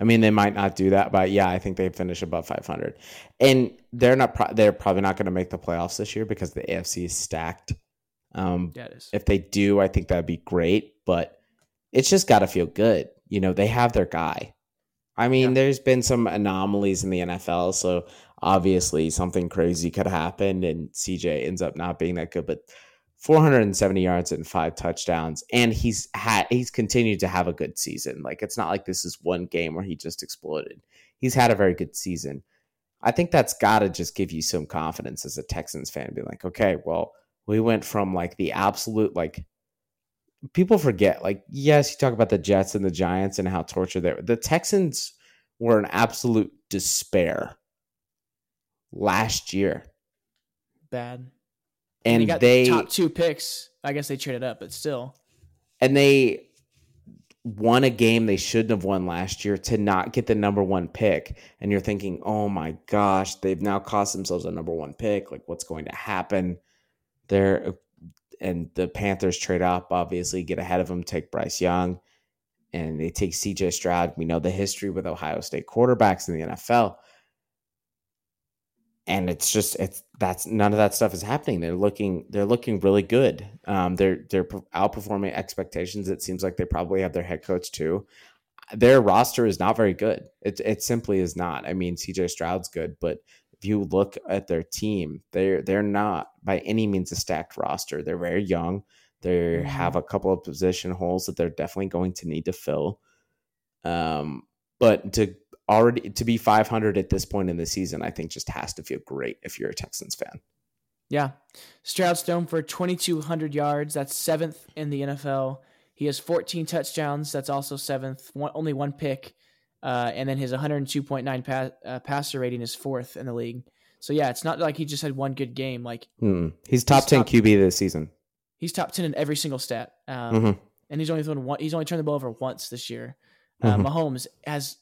I mean, they might not do that, but yeah, I think they finish above 500. And they're not. Pro- they're probably not going to make the playoffs this year because the AFC is stacked. Um, Yeah, is. if they do, I think that'd be great. But it's just got to feel good. You know, they have their guy. I mean, Yeah. there's been some anomalies in the NFL, so obviously something crazy could happen, and CJ ends up not being that good. But 470 yards and five touchdowns, and he's had he's continued to have a good season. Like it's not like this is one game where he just exploded. He's had a very good season. I think that's got to just give you some confidence as a Texans fan, be like, okay, well, we went from like the absolute like people forget like yes you talk about the jets and the giants and how tortured they were the texans were an absolute despair last year Bad. and they got they top two picks. I guess they traded up, but still. and they won a game they shouldn't have won last year to not get the number one pick and you're thinking oh my gosh they've now cost themselves a number one pick like what's going to happen there and the panthers trade up obviously get ahead of them take bryce young and they take cj stroud we know the history with ohio state quarterbacks in the nfl and it's just it's that's none of that stuff is happening. They're looking they're looking really good. Um, they're they're outperforming expectations. It seems like they probably have their head coach too. Their roster is not very good. It it simply is not. I mean, CJ Stroud's good, but if you look at their team, they're they're not by any means a stacked roster. They're very young. They have a couple of position holes that they're definitely going to need to fill. Um, but to already to be 500 at this point in the season, I think just has to feel great if you're a Texans fan. Yeah. Stroud's thrown for 2,200 yards. That's seventh in the NFL. He has 14 touchdowns. That's also seventh. One, only one pick. Uh, and then his 102.9 pa- uh, passer rating is fourth in the league. So, yeah, it's not like he just had one good game. Like, Hmm. He's top 10 top- QB this season. he's top 10 in every single stat. Um, Mhm. And he's only thrown one, he's only turned the ball over once this year. Uh, Mhm. Mahomes has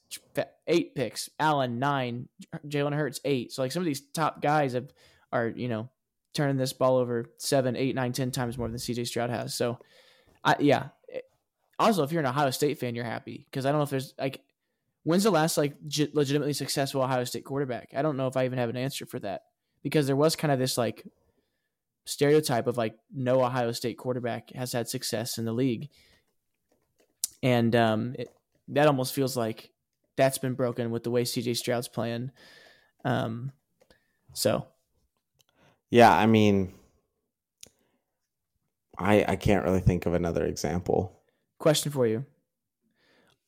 eight picks, Allen nine, Jalen Hurts eight. So like some of these top guys have are you know turning this ball over seven, eight, nine, ten times more than CJ Stroud has. So, I yeah. Also, if you're an Ohio State fan, you're happy because I don't know if there's like when's the last like ge- legitimately successful Ohio State quarterback. I don't know if I even have an answer for that because there was kind of this like stereotype of like no Ohio State quarterback has had success in the league, and um, it, that almost feels like that's been broken with the way CJ Stroud's playing. Um, so Yeah, I mean, I I can't really think of another example. question for you: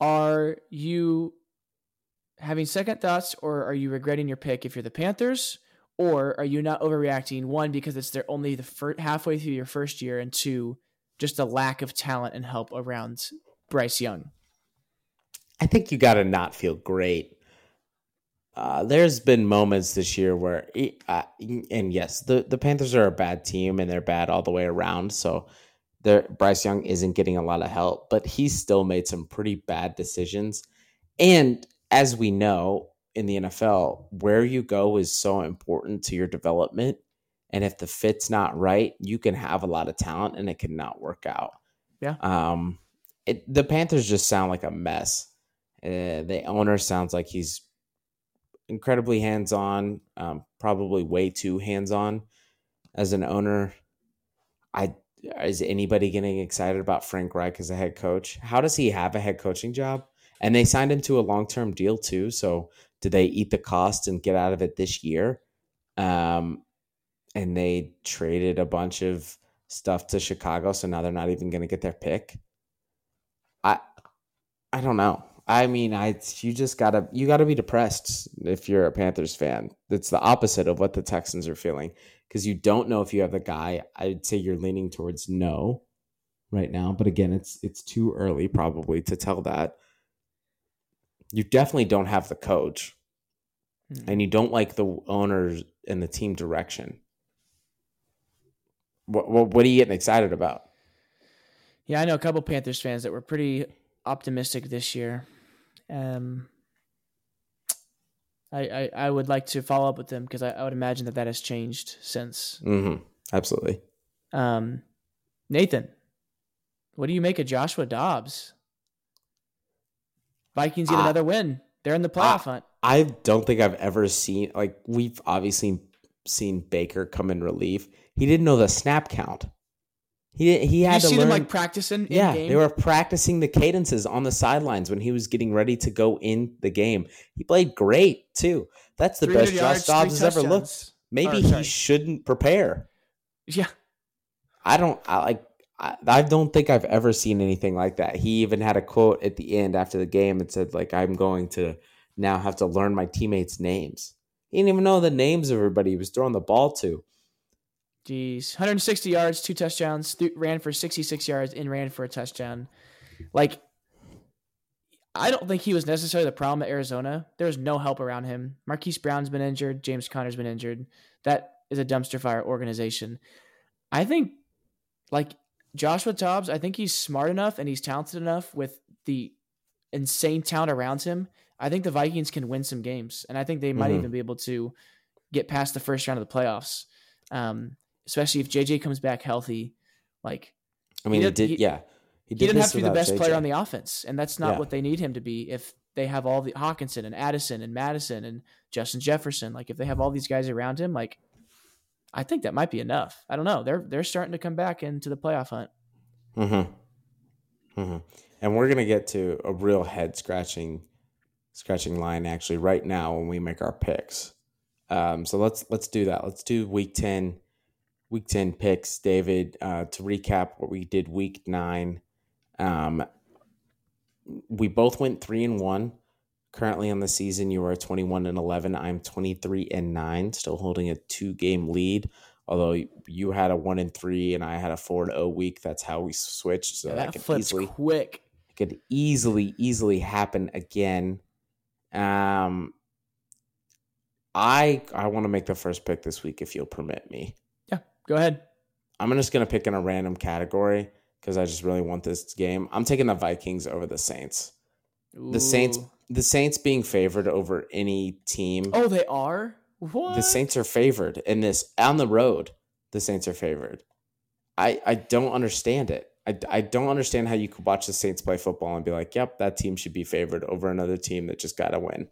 Are you having second thoughts, or are you regretting your pick if you're the Panthers? Or are you not overreacting? One, because it's their only the fir- halfway through your first year, and two, just a lack of talent and help around Bryce Young. I think you got to not feel great. Uh, there's been moments this year where, uh, and yes, the, the Panthers are a bad team and they're bad all the way around. So Bryce Young isn't getting a lot of help, but he's still made some pretty bad decisions. And as we know in the NFL, where you go is so important to your development. And if the fit's not right, you can have a lot of talent and it can not work out. Yeah. Um, it, the Panthers just sound like a mess. Uh, the owner sounds like he's incredibly hands on, um, probably way too hands on as an owner. I is anybody getting excited about Frank Reich as a head coach? How does he have a head coaching job? And they signed him to a long term deal too. So did they eat the cost and get out of it this year? Um, and they traded a bunch of stuff to Chicago, so now they're not even going to get their pick. I I don't know. I mean, I you just gotta you gotta be depressed if you're a Panthers fan. It's the opposite of what the Texans are feeling because you don't know if you have the guy. I'd say you're leaning towards no right now, but again, it's it's too early probably to tell that. You definitely don't have the coach, Hmm. and you don't like the owners and the team direction. What what, what are you getting excited about? Yeah, I know a couple Panthers fans that were pretty optimistic this year. Um, I, I, I would like to follow up with them because I, I would imagine that that has changed since. Mm-hmm. Absolutely. Um, Nathan, what do you make of Joshua Dobbs? Vikings get another win. They're in the playoff hunt. I don't think I've ever seen like we've obviously seen Baker come in relief. He didn't know the snap count. He he Did you had to learn. them like practicing in yeah, game? they were practicing the cadences on the sidelines when he was getting ready to go in the game. He played great too. That's the 300 best Josh Dobbs has ever looked. Maybe he shouldn't prepare. Yeah, I don't I like I, don't think I've ever seen anything like that. He even had a quote at the end after the game that said like I'm going to now have to learn my teammates' names. He didn't even know the names of everybody he was throwing the ball to. Jeez, 160 yards, two touchdowns, th- ran for 66 yards, and ran for a touchdown. Like, I don't think he was necessarily the problem at Arizona. There was no help around him. Marquise Brown's been injured. James Conner's been injured. That is a dumpster fire organization. I think, like Joshua Dobbs, I think he's smart enough and he's talented enough with the insane talent around him. I think the Vikings can win some games, and I think they might Mhm. even be able to get past the first round of the playoffs. Um, especially if JJ comes back healthy. Like I mean, he, did- did, he- yeah. he didn't have to be the best player on the offense, and that's not Yeah. what they need him to be. If they have all the Hockenson and Addison and Madison and Justin Jefferson, like if they have all these guys around him, like I think that might be enough. I don't know. They're they're starting to come back into the playoff hunt. Mm-hmm. Mm-hmm. And we're gonna get to a real head scratching, scratching line actually right now when we make our picks. Um, so let's let's do that. Let's do week ten, week ten picks, David. Uh, to recap what we did week nine, um, we both went three and one. Currently on the season, you are twenty one and eleven. I'm twenty three and nine, still holding a two game lead. Although you had a one and three and I had a four and zero week, that's how we switched. So Yeah, that that could flips easily quick. could easily easily happen again. Um, I I want to make the first pick this week if you'll permit me. Yeah, go ahead. I'm just gonna pick in a random category because I just really want this game. I'm taking the Vikings over the Saints. The Saints, Ooh. The Saints being favored over any team. Oh, they are. What? The Saints are favored in this on the road. The Saints are favored. I I don't understand it. I, I don't understand how you could watch the Saints play football and be like, "Yep, that team should be favored over another team that just got to win."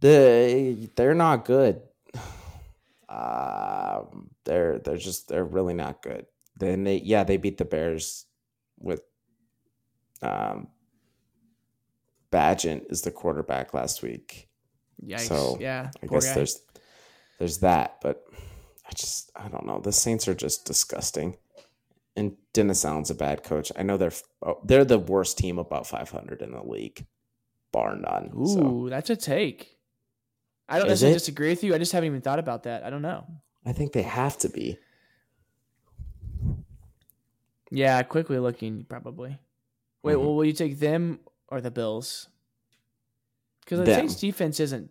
The they're not good. Um, they're they're just they're really not good. Then they yeah they beat the Bears with um Bagent is the quarterback last week. Yikes. So, yeah. I guess guy. there's there's that, but I just I don't know. The Saints are just disgusting. And Dennis Allen's a bad coach. I know they're oh, they're the worst team about 500 in the league, bar none. Ooh, So that's a take. I don't Is necessarily it? disagree with you. I just haven't even thought about that. I don't know. I think they have to be. Yeah, quickly looking, probably. Wait, Mhm. well, will you take them or the Bills? Because the Them. Saints defense isn't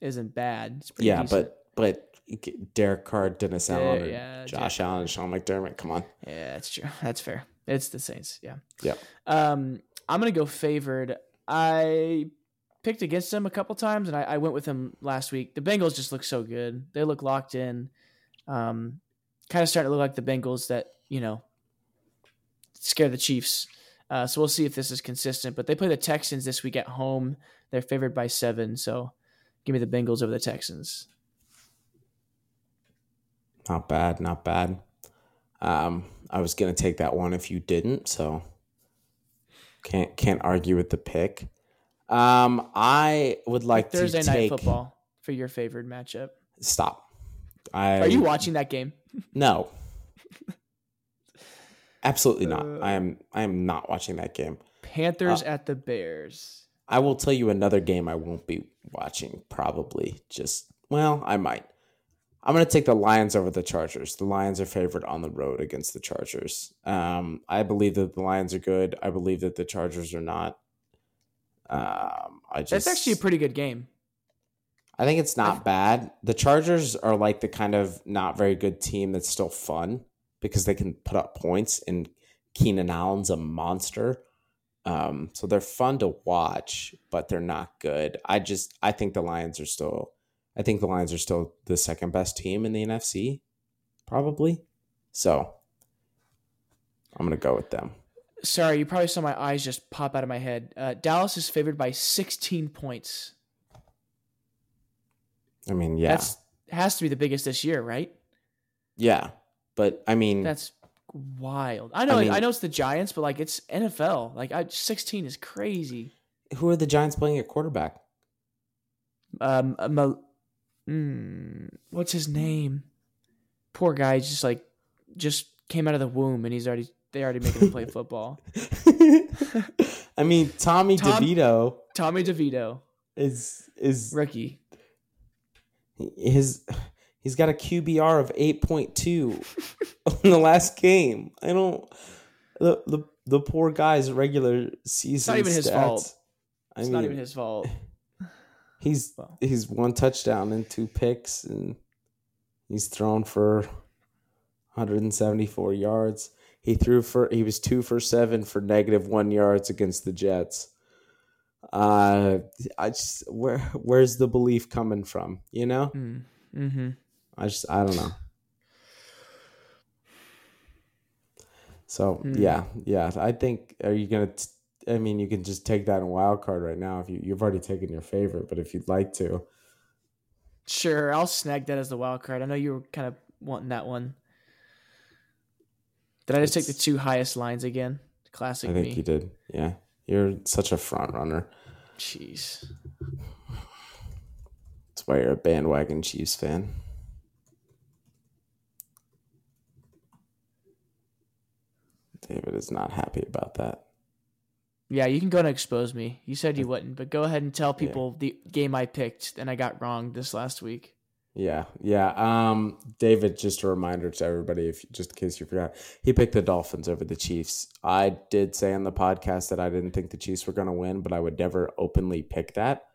isn't bad. It's pretty Yeah, decent. but but Derek Carr, Dennis Allen, yeah, Josh Allen, Sean McDermott. Come on. yeah, that's true. That's fair. It's the Saints. Yeah. Yeah. Um, I'm gonna go favored. I picked against them a couple times, and I, I went with them last week. The Bengals just look so good. They look locked in. Um, kind of starting to look like the Bengals that you know scare the Chiefs. Uh, so we'll see if this is consistent. But they play the Texans this week at home. They're favored by seven. So give me the Bengals over the Texans. Not bad, not bad. Um, I was gonna take that one if you didn't, so can't can't argue with the pick. Um, I would like Thursday to night take football for your favored matchup. stop. I Are you watching that game? No. Absolutely not. Uh, I am I am not watching that game. Panthers Uh, at the Bears. I will tell you another game I won't be watching probably. Just well, I might. I'm going to take the Lions over the Chargers. The Lions are favored on the road against the Chargers. Um, I believe that the Lions are good. I believe that the Chargers are not. Um, I just That's actually a pretty good game. I think it's not bad. The Chargers are like the kind of not very good team that's still fun because they can put up points and Keenan Allen's a monster. Um, so they're fun to watch, but they're not good. I just I think the Lions are still I think the Lions are still the second best team in the NFC, probably. So I'm gonna go with them. Sorry, you probably saw my eyes just pop out of my head. Uh, Dallas is favored by 16 points. I mean, yeah, That's has to be the biggest this year, right? yeah, but I mean, That's wild. I know. I, mean- know it's the Giants, but like it's NFL. Like I, 16 is crazy. who are the Giants playing at quarterback? Um, Mal- mm, what's his name? Poor guy. Just like just came out of the womb, and he's already they already making him play football. I mean, Tommy Tom- DeVito Tommy DeVito, is is rookie. his he's got a QBR of eight point two in the last game. I don't the the the poor guy's regular season. It's not even his stats- fault. I It's mean, not even his fault. he's Well. he's one touchdown and two picks, and he's thrown for 174 yards. He threw for he was two for seven for negative one yards against the Jets. Uh, I just where where's the belief coming from? You know, Mm, mm-hmm. I just I don't know. So Hmm. yeah, yeah. I think are you gonna? T- I mean, you can just take that in wild card right now if you you've already taken your favorite, but if you'd like to, Sure, I'll snag that as the wild card. I know you were kind of wanting that one. Did I just take the two highest lines again? Classic I think me. you did. Yeah, you're such a front runner. Jeez. That's why you're a bandwagon Chiefs fan. David is not happy about that. Yeah, you can go and expose me. You said you wouldn't, but go ahead and tell people the game I picked and I got wrong this last week. Yeah, yeah. Um, David, just a reminder to everybody, if just in case you forgot, he picked the Dolphins over the Chiefs. I did say on the podcast that I didn't think the Chiefs were going to win, but I would never openly pick that,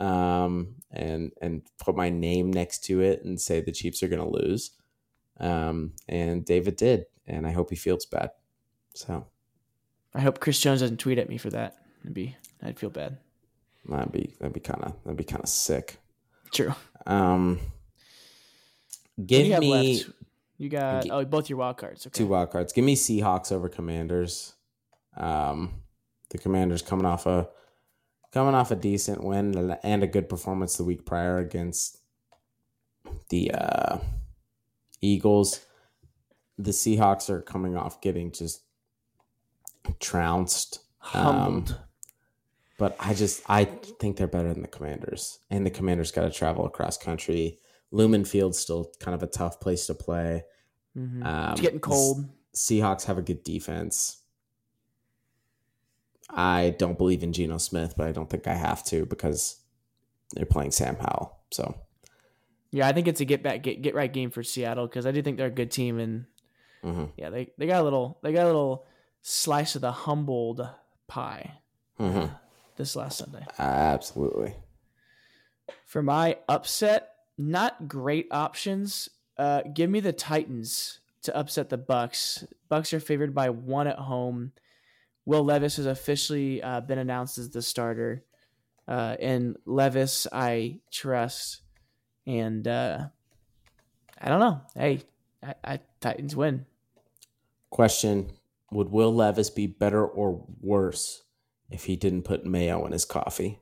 um, and and put my name next to it and say the Chiefs are going to lose. Um, and David did, and I hope he feels bad. So I hope Chris Jones doesn't tweet at me for that. It'd be I'd feel bad. that'd be that'd be kind of that'd be kind of sick. True. Um, give you me. left? You got Gi- oh both your wild cards. Okay. two wild cards. Give me Seahawks over Commanders. Um, the Commanders coming off a coming off a decent win and a good performance the week prior against the uh, Eagles. The Seahawks are coming off getting just trounced. Humbled. But I just I think they're better than the Commanders, and the Commanders got to travel across country. Lumen Field's still kind of a tough place to play. Mhm. Um, it's getting cold. Seahawks have a good defense. I don't believe in Geno Smith, but I don't think I have to because they're playing Sam Howell. So Yeah, I think it's a get back get get right game for Seattle because I do think they're a good team and mhm, yeah they, they got a little they got a little slice of the humbled pie mhm. this last Sunday. absolutely. For my upset, not great options. Uh, give me the Titans to upset the Bucs. Bucs are favored by one at home. Will Levis has officially uh, been announced as the starter, uh, and Levis I trust. And uh, I don't know. Hey, I, I Titans win. Question: Would Will Levis be better or worse if he didn't put mayo in his coffee?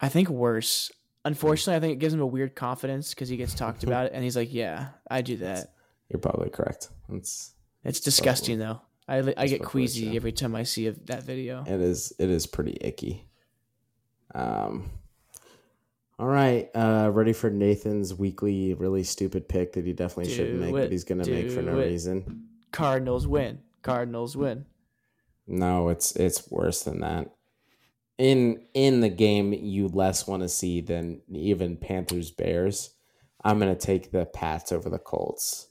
I think worse. Unfortunately, I think it gives him a weird confidence because he gets talked about it, and he's like, "Yeah, I do that." You're probably correct. It's It's disgusting though. I, I get what it is, queasy every time I see a, that video. it is it is pretty icky. Um. All right, uh, ready for Nathan's weekly really stupid pick that he definitely shouldn't make, it, but he's gonna make for no it. reason. Cardinals win. Cardinals win. No, it's it's worse than that. In in the game you less want to see than even Panthers Bears. I'm gonna take the Pats over the Colts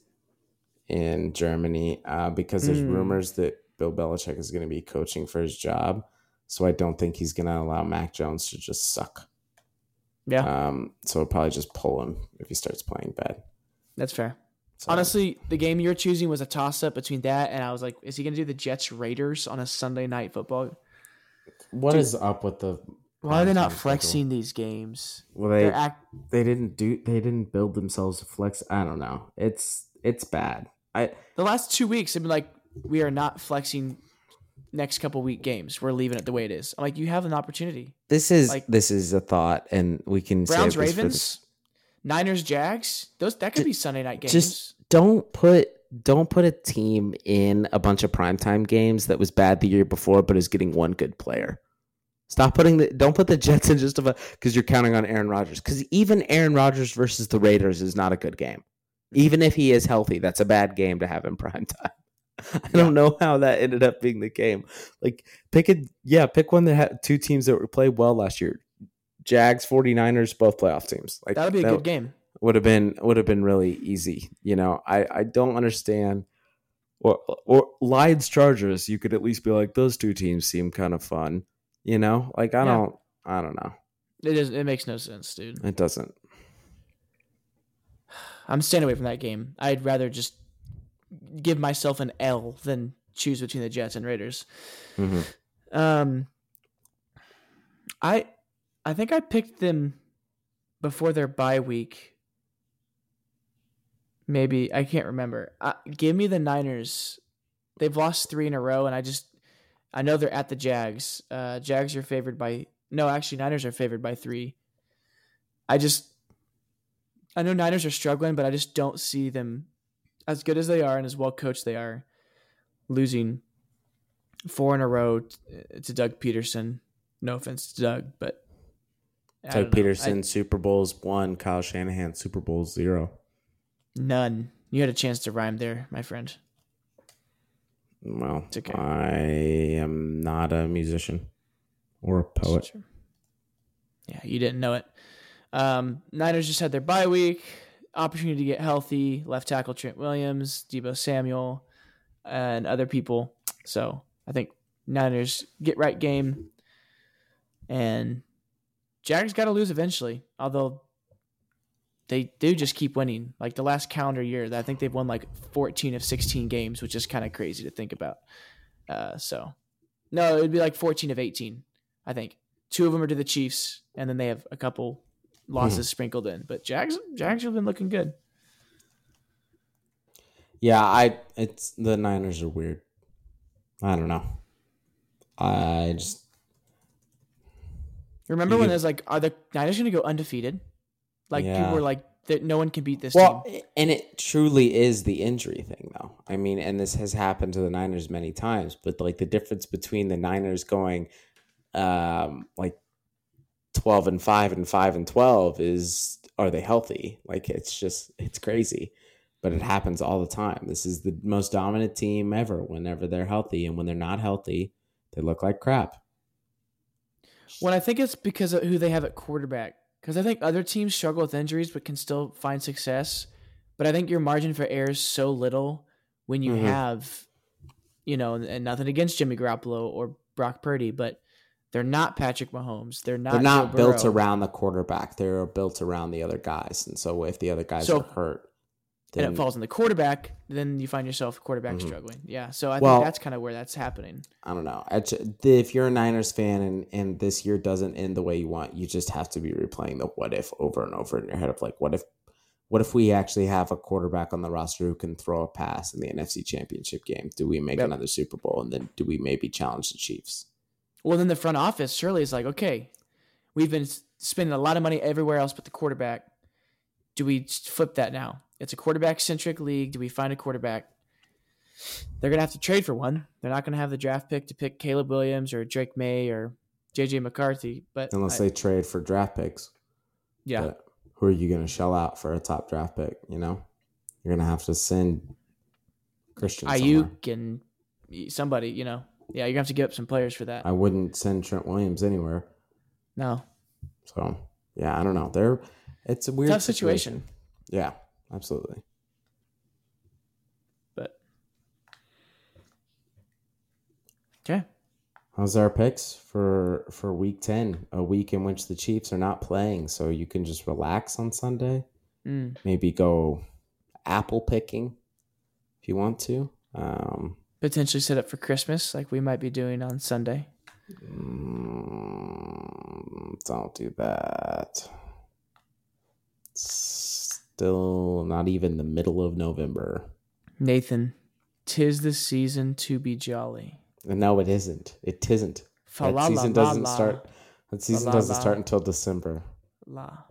in Germany uh, because there's Mm. rumors that Bill Belichick is going to be coaching for his job. So I don't think he's going to allow Mac Jones to just suck. Yeah, Um, so I'll probably just pull him if he starts playing bad. that's fair. So, Honestly, the game you're choosing was a toss up between that and I was like, is he going to do the Jets Raiders on a Sunday night football? what dude, is up with the? Why are they not primetime schedule? flexing these games? Well, they act- they didn't do they didn't build themselves a flex. I don't know. It's it's bad. I the last two weeks have been like, we are not flexing next couple week games. We're leaving it the way it is. I'm like, you have an opportunity. this is Like- this is a thought, and we can Browns Ravens, Niners Jags. Those that could Ju- be Sunday night games. just don't put don't put a team in a bunch of primetime games that was bad the year before but is getting one good player. Stop putting the don't put the Jets in just of a because you're counting on Aaron Rodgers. Because even Aaron Rodgers versus the Raiders is not a good game. Even if he is healthy, that's a bad game to have in primetime. I don't know how that ended up being the game. Like pick a yeah, pick one that had two teams that were played well last year. Jags, 49ers, both playoff teams. Like that would be a good game. would have been would have been really easy. You know, I I don't understand. Or or Lions Chargers, you could at least be like those two teams seem kind of fun. You know, like I Yeah. don't I don't know. It is. It makes no sense, dude. It doesn't. I'm staying away from that game. I'd rather just give myself an L than choose between the Jets and Raiders. Mhm. Um, I, I think I picked them before their bye week. Maybe I can't remember. Uh, give me the Niners. They've lost three in a row, and I just, I know they're at the Jags. Uh, Jags are favored by no, actually Niners are favored by three. I just, I know Niners are struggling, but I just don't see them as good as they are and as well coached they are, losing four in a row to Doug Pederson. No offense to Doug, but I Doug. Pederson, Super Bowls one, Kyle Shanahan, Super Bowls zero. None. You had a chance to rhyme there, my friend. Well, okay. I am not a musician or a poet. Sure. Yeah, you didn't know it. Um, Niners just had their bye week, opportunity to get healthy. Left tackle Trent Williams, Deebo Samuel, and other people. So I think Niners get right game, and Jags got to lose eventually. Although they do just keep winning. Like the last calendar year, I think they've won like 14 of 16 games, which is kind of crazy to think about. Uh, so no, it would be like 14 of 18, I think. Two of them are to the Chiefs, and then they have a couple losses sprinkled in. But Jags, Jags have been looking good. Yeah, I it's the Niners are weird. I don't know. I just Remember when was like, are the Niners going to go undefeated? Like Yeah. people were like, that no one can beat this well, team. and it truly is the injury thing, though. I mean, and this has happened to the Niners many times, but like the difference between the Niners going, um, like twelve and five and five and twelve is are they healthy? Like it's just it's crazy, but it happens all the time. This is the most dominant team ever. Whenever they're healthy, and when they're not healthy, they look like crap. When I think it's because of who they have at quarterback. Because I think other teams struggle with injuries but can still find success. But I think your margin for error is so little when you Mhm. have, you know, and nothing against Jimmy Garoppolo or Brock Purdy, but they're not Patrick Mahomes. They're not. they're not built around the quarterback. They're built around the other guys. And so if the other guys So- are hurt, and then it falls on the quarterback, then you find yourself quarterback Mhm. struggling. Yeah, so I Well- think that's kind of where that's happening. I don't know. If you're a Niners fan and, and this year doesn't end the way you want, you just have to be replaying the what if over and over in your head of like, what if, what if we actually have a quarterback on the roster who can throw a pass in the NFC Championship game? Do we make Yep. another Super Bowl and then do we maybe challenge the Chiefs? Well, then the front office surely is like, okay, we've been spending a lot of money everywhere else but the quarterback. Do we flip that now? It's a quarterback centric league. Do we find a quarterback? They're gonna have to trade for one. They're not gonna have the draft pick to pick Caleb Williams or Drake Maye or JJ McCarthy. But Unless I- they trade for draft picks. Yeah. But who are you going to shell out for a top draft pick? You know, you're going to have to send Christian. Aiyuk and somebody, you know. Yeah, you're gonna have to give up some players for that. I wouldn't send Trent Williams anywhere. no. So yeah, I don't know. They're it's a weird Tough situation. Yeah, absolutely. But Okay. How's our picks for for week ten? A week in which the Chiefs are not playing, so you can just relax on Sunday. Mm. Maybe go apple picking if you want to. Um, Potentially set up for Christmas, like we might be doing on Sunday. mm, don't do that. Still not even the middle of November. Nathan, tis the season to be jolly. No, it isn't. It isn't. That season doesn't start. That season doesn't start until December. La.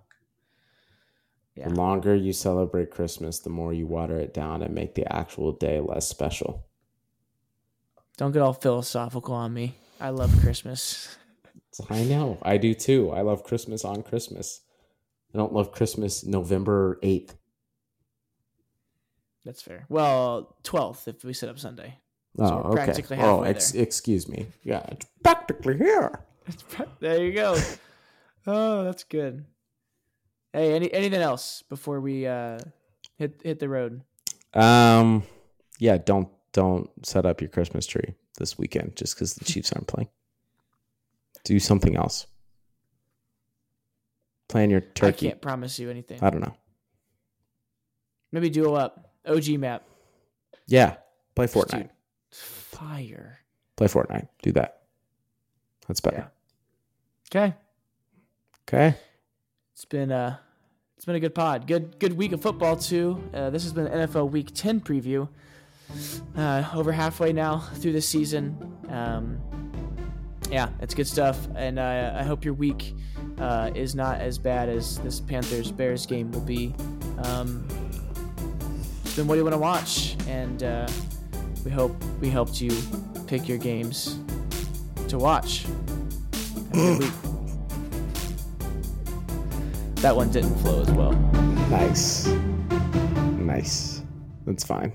Yeah. The longer you celebrate Christmas, the more you water it down and make the actual day less special. Don't get all philosophical on me. I love Christmas. I know. I do too. I love Christmas on Christmas. I don't love Christmas November 8th. That's fair. Well, twelfth if we set up Sunday. Oh, So we're okay. practically oh, ex- excuse me. Yeah, it's practically here. there you go. oh, that's good. Hey, any anything else before we uh hit hit the road? Um, yeah, don't don't set up your Christmas tree this weekend just because the Chiefs aren't playing. Do something else. Plan your turkey. I can't promise you anything. I don't know. Maybe duo up. OG map. Yeah, play Fortnite. Dude, fire. Play Fortnite. Do that. That's better. Okay. Okay. It's been uh it's been a good pod. Good good week of football too. Uh, this has been NFL Week 10 preview. Uh, over halfway now through the season. Um, yeah, it's good stuff, and uh, I hope your week uh, is not as bad as this Panthers Bears game will be. Um, then what do you want to watch? And uh, we hope we helped you pick your games to watch. That one didn't flow as well. Nice. Nice. That's fine.